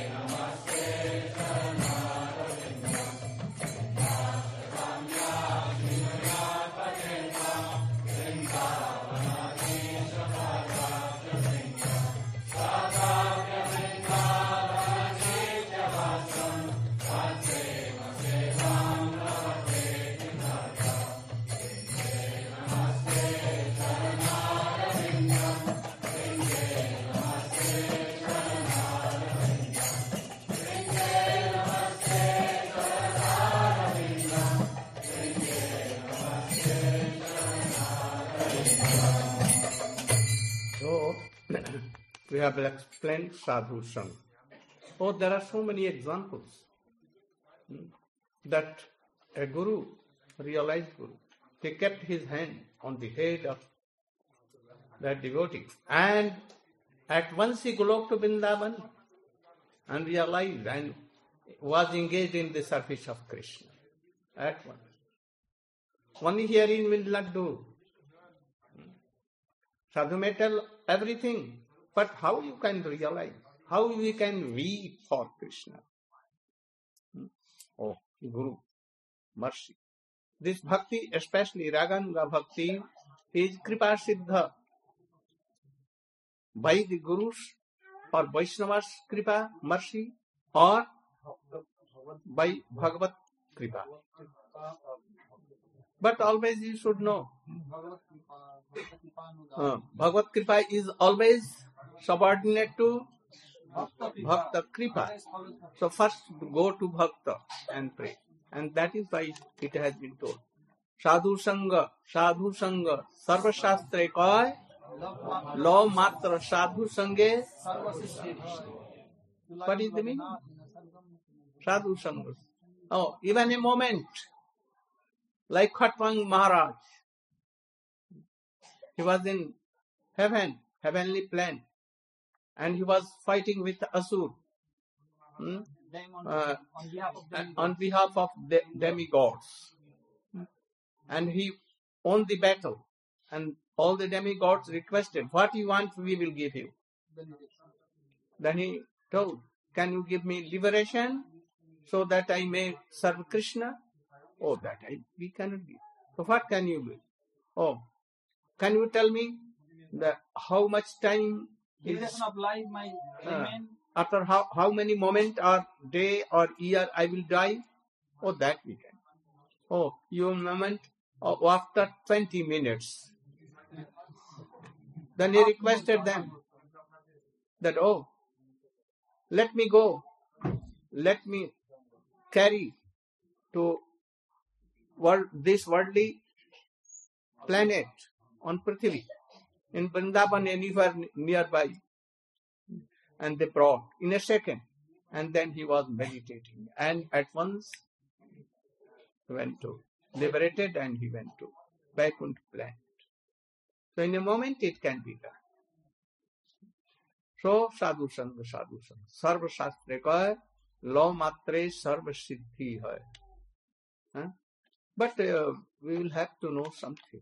Have explained sadhu sang. Oh, there are so many examples hmm, that a guru, realized guru, he kept his hand on the head of that devotee, and at once he galloped to Vrindavan and realized and was engaged in the service of Krishna. At once. Only hearing will not do. Sadhu may tell everything, but how you can realize? How we can weep for Krishna? Hmm? Oh, Guru, mercy. This bhakti, especially Raganuga bhakti, is kripa siddha by the Gurus or Vaishnavas kripa, mercy, or by Bhagavat kripa. But always you should know, uh, Bhagavat kripa is always subordinate to Bhakta Kripa. So first go to Bhakta and pray. And that is why it has been told. Sadhu Sangha, Sadhu Sangha, Sarva Koi, Law Matra Sadhu Sange. What is the meaning? Sadhu Sangha. Oh, even a moment. Like Khatwang Maharaj. He was in heaven, heavenly plane and he was fighting with Asur hmm, uh, on behalf of them. on behalf of the demigods. And he won the battle, and all the demigods requested, What you want, we will give you. Then he told, Can you give me liberation so that I may serve Krishna? Oh, that I, we cannot give. So what can you do? Oh, can you tell me the, how much time Duration of life might uh, remain after how, how many moment or day or year I will die? Oh, that we can. Oh, you moment oh, after 20 minutes. Then he requested them that, oh, let me go. Let me carry to world, this worldly planet on Prithvi, in Vrindavan, anywhere nearby. And they brought in a second. And then he was meditating. And at once went to liberated and he went to Vaikuntha plant. So in a moment it can be done. So sadhu sang, sadhu sang. Sarva shastre law matre sarva siddhi hai. Huh? But uh, we will have to know something.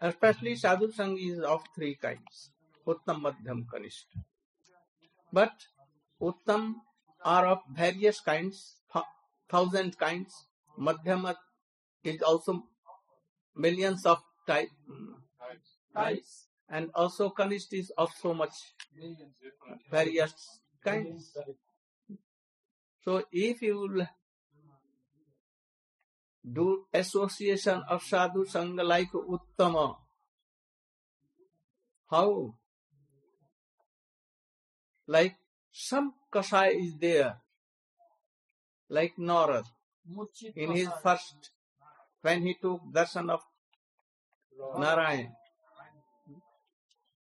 Especially sadhu sang is of three kinds. Uttam, Madhyam, Kanishta. But Uttam are of various kinds, th- thousand kinds. Madhyam is also millions of type, types. And also Kanishta is of so much various kinds. So if you will do association of sadhu sangha like uttama. How? Like some kasai is there, like Narad, in his first, when he took darshan of Narayan.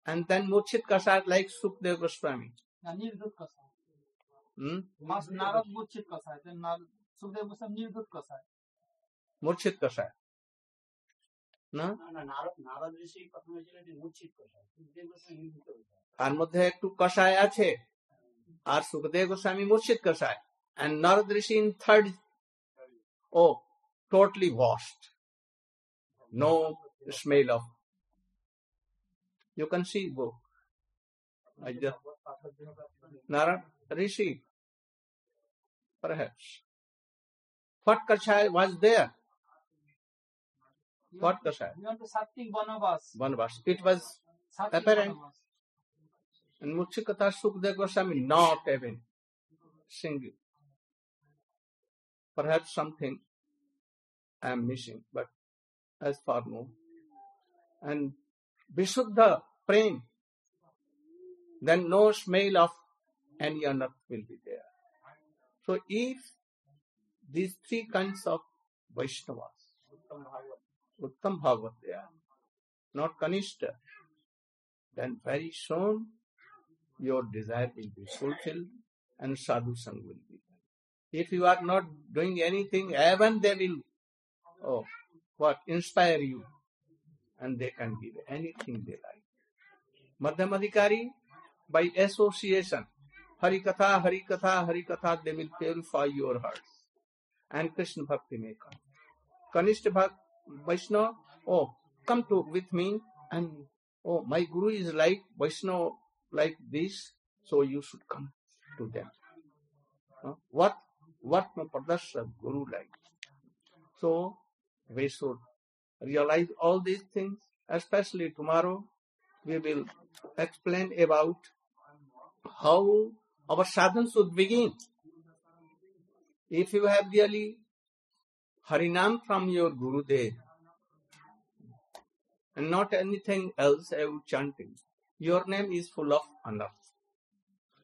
And then Murchit Kasai like Sukdev Goswami. Hmm? Narad Murchit Kasai, then Narad Sukdev Goswami Nirgut Kasai. যে মূর্ছিত কথা সুখদেব গোস্বামী নির্মিত হয়েছে তার মধ্যে একটু কষায় আছে আর সুখদেব গোস্বামী মুর্শিদ কষায় and Narad Rishi in third oh totally washed no smell of you can see book I just Narad Rishi perhaps what kashai was there What Dasha? Vanavas. It was apparent. And Murchikata Sukdev Goswami not even singing. Perhaps something I am missing, but as far more. And Vishuddha prem, then no smell of any anarth will be there. So if these three kinds of Vaishnavas, उत्तम भाव दिया not kanishtha then very soon your desire will be fulfil and sadhu sang will be if you are not doing anything even they will what inspire you and they can give anything they like madhyam adhikari by association Hari कथा Hari katha Hari katha they will purify your heart and Krishna bhakti में कनिष्ठ भक्त Vaishnava, oh, come to with me and oh, my Guru is like Vaishnava like this, so you should come to them. Huh? What what Pradasha Guru like? So we should realize all these things, especially tomorrow we will explain about how our sadhana should begin. If you have really Harinam from your Guru Dev and not anything else I you chanting, your name is full of honor.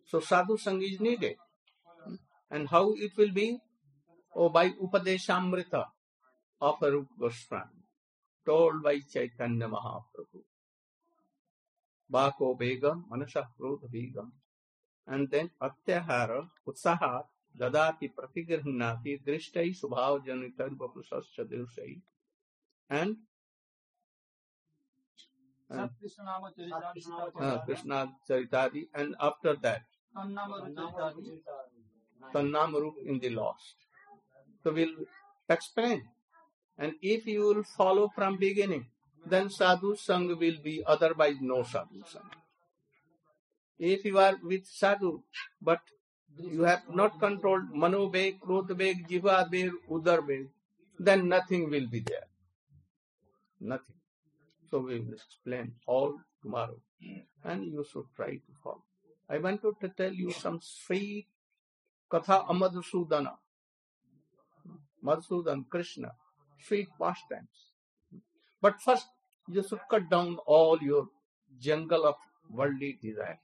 So sadhu sang is needed. And how it will be? Oh, by Upadeshamrita of Arup Goswami, told by Chaitanya Mahaprabhu. Bako Begam, Manasha Krodha Begam. And then Atyahara, Utsahat, Dadati Pratigrihnati, Drishtai Subhav Janitan Vapusascha Dirshai. And and Krishna Nama Charitari, uh, Krishna Charitadi, and after that, Nama Charitari, Tannamarup in the lost. So we'll explain. And if you will follow from beginning, then sadhu sang will be otherwise no sadhu sang. If you are with sadhu, but you have not controlled manobeg, krodbeg, jivabeg, udarbeg, then nothing will be there. Nothing. So we will explain all tomorrow. And you should try to follow. I want to tell you some sweet Katha Amadhusudana. Madhusudan, Krishna, sweet pastimes. But first, you should cut down all your jungle of worldly desire.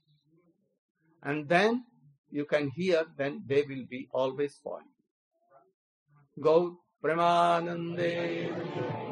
And then you can hear, then they will be always you. Go Premanande.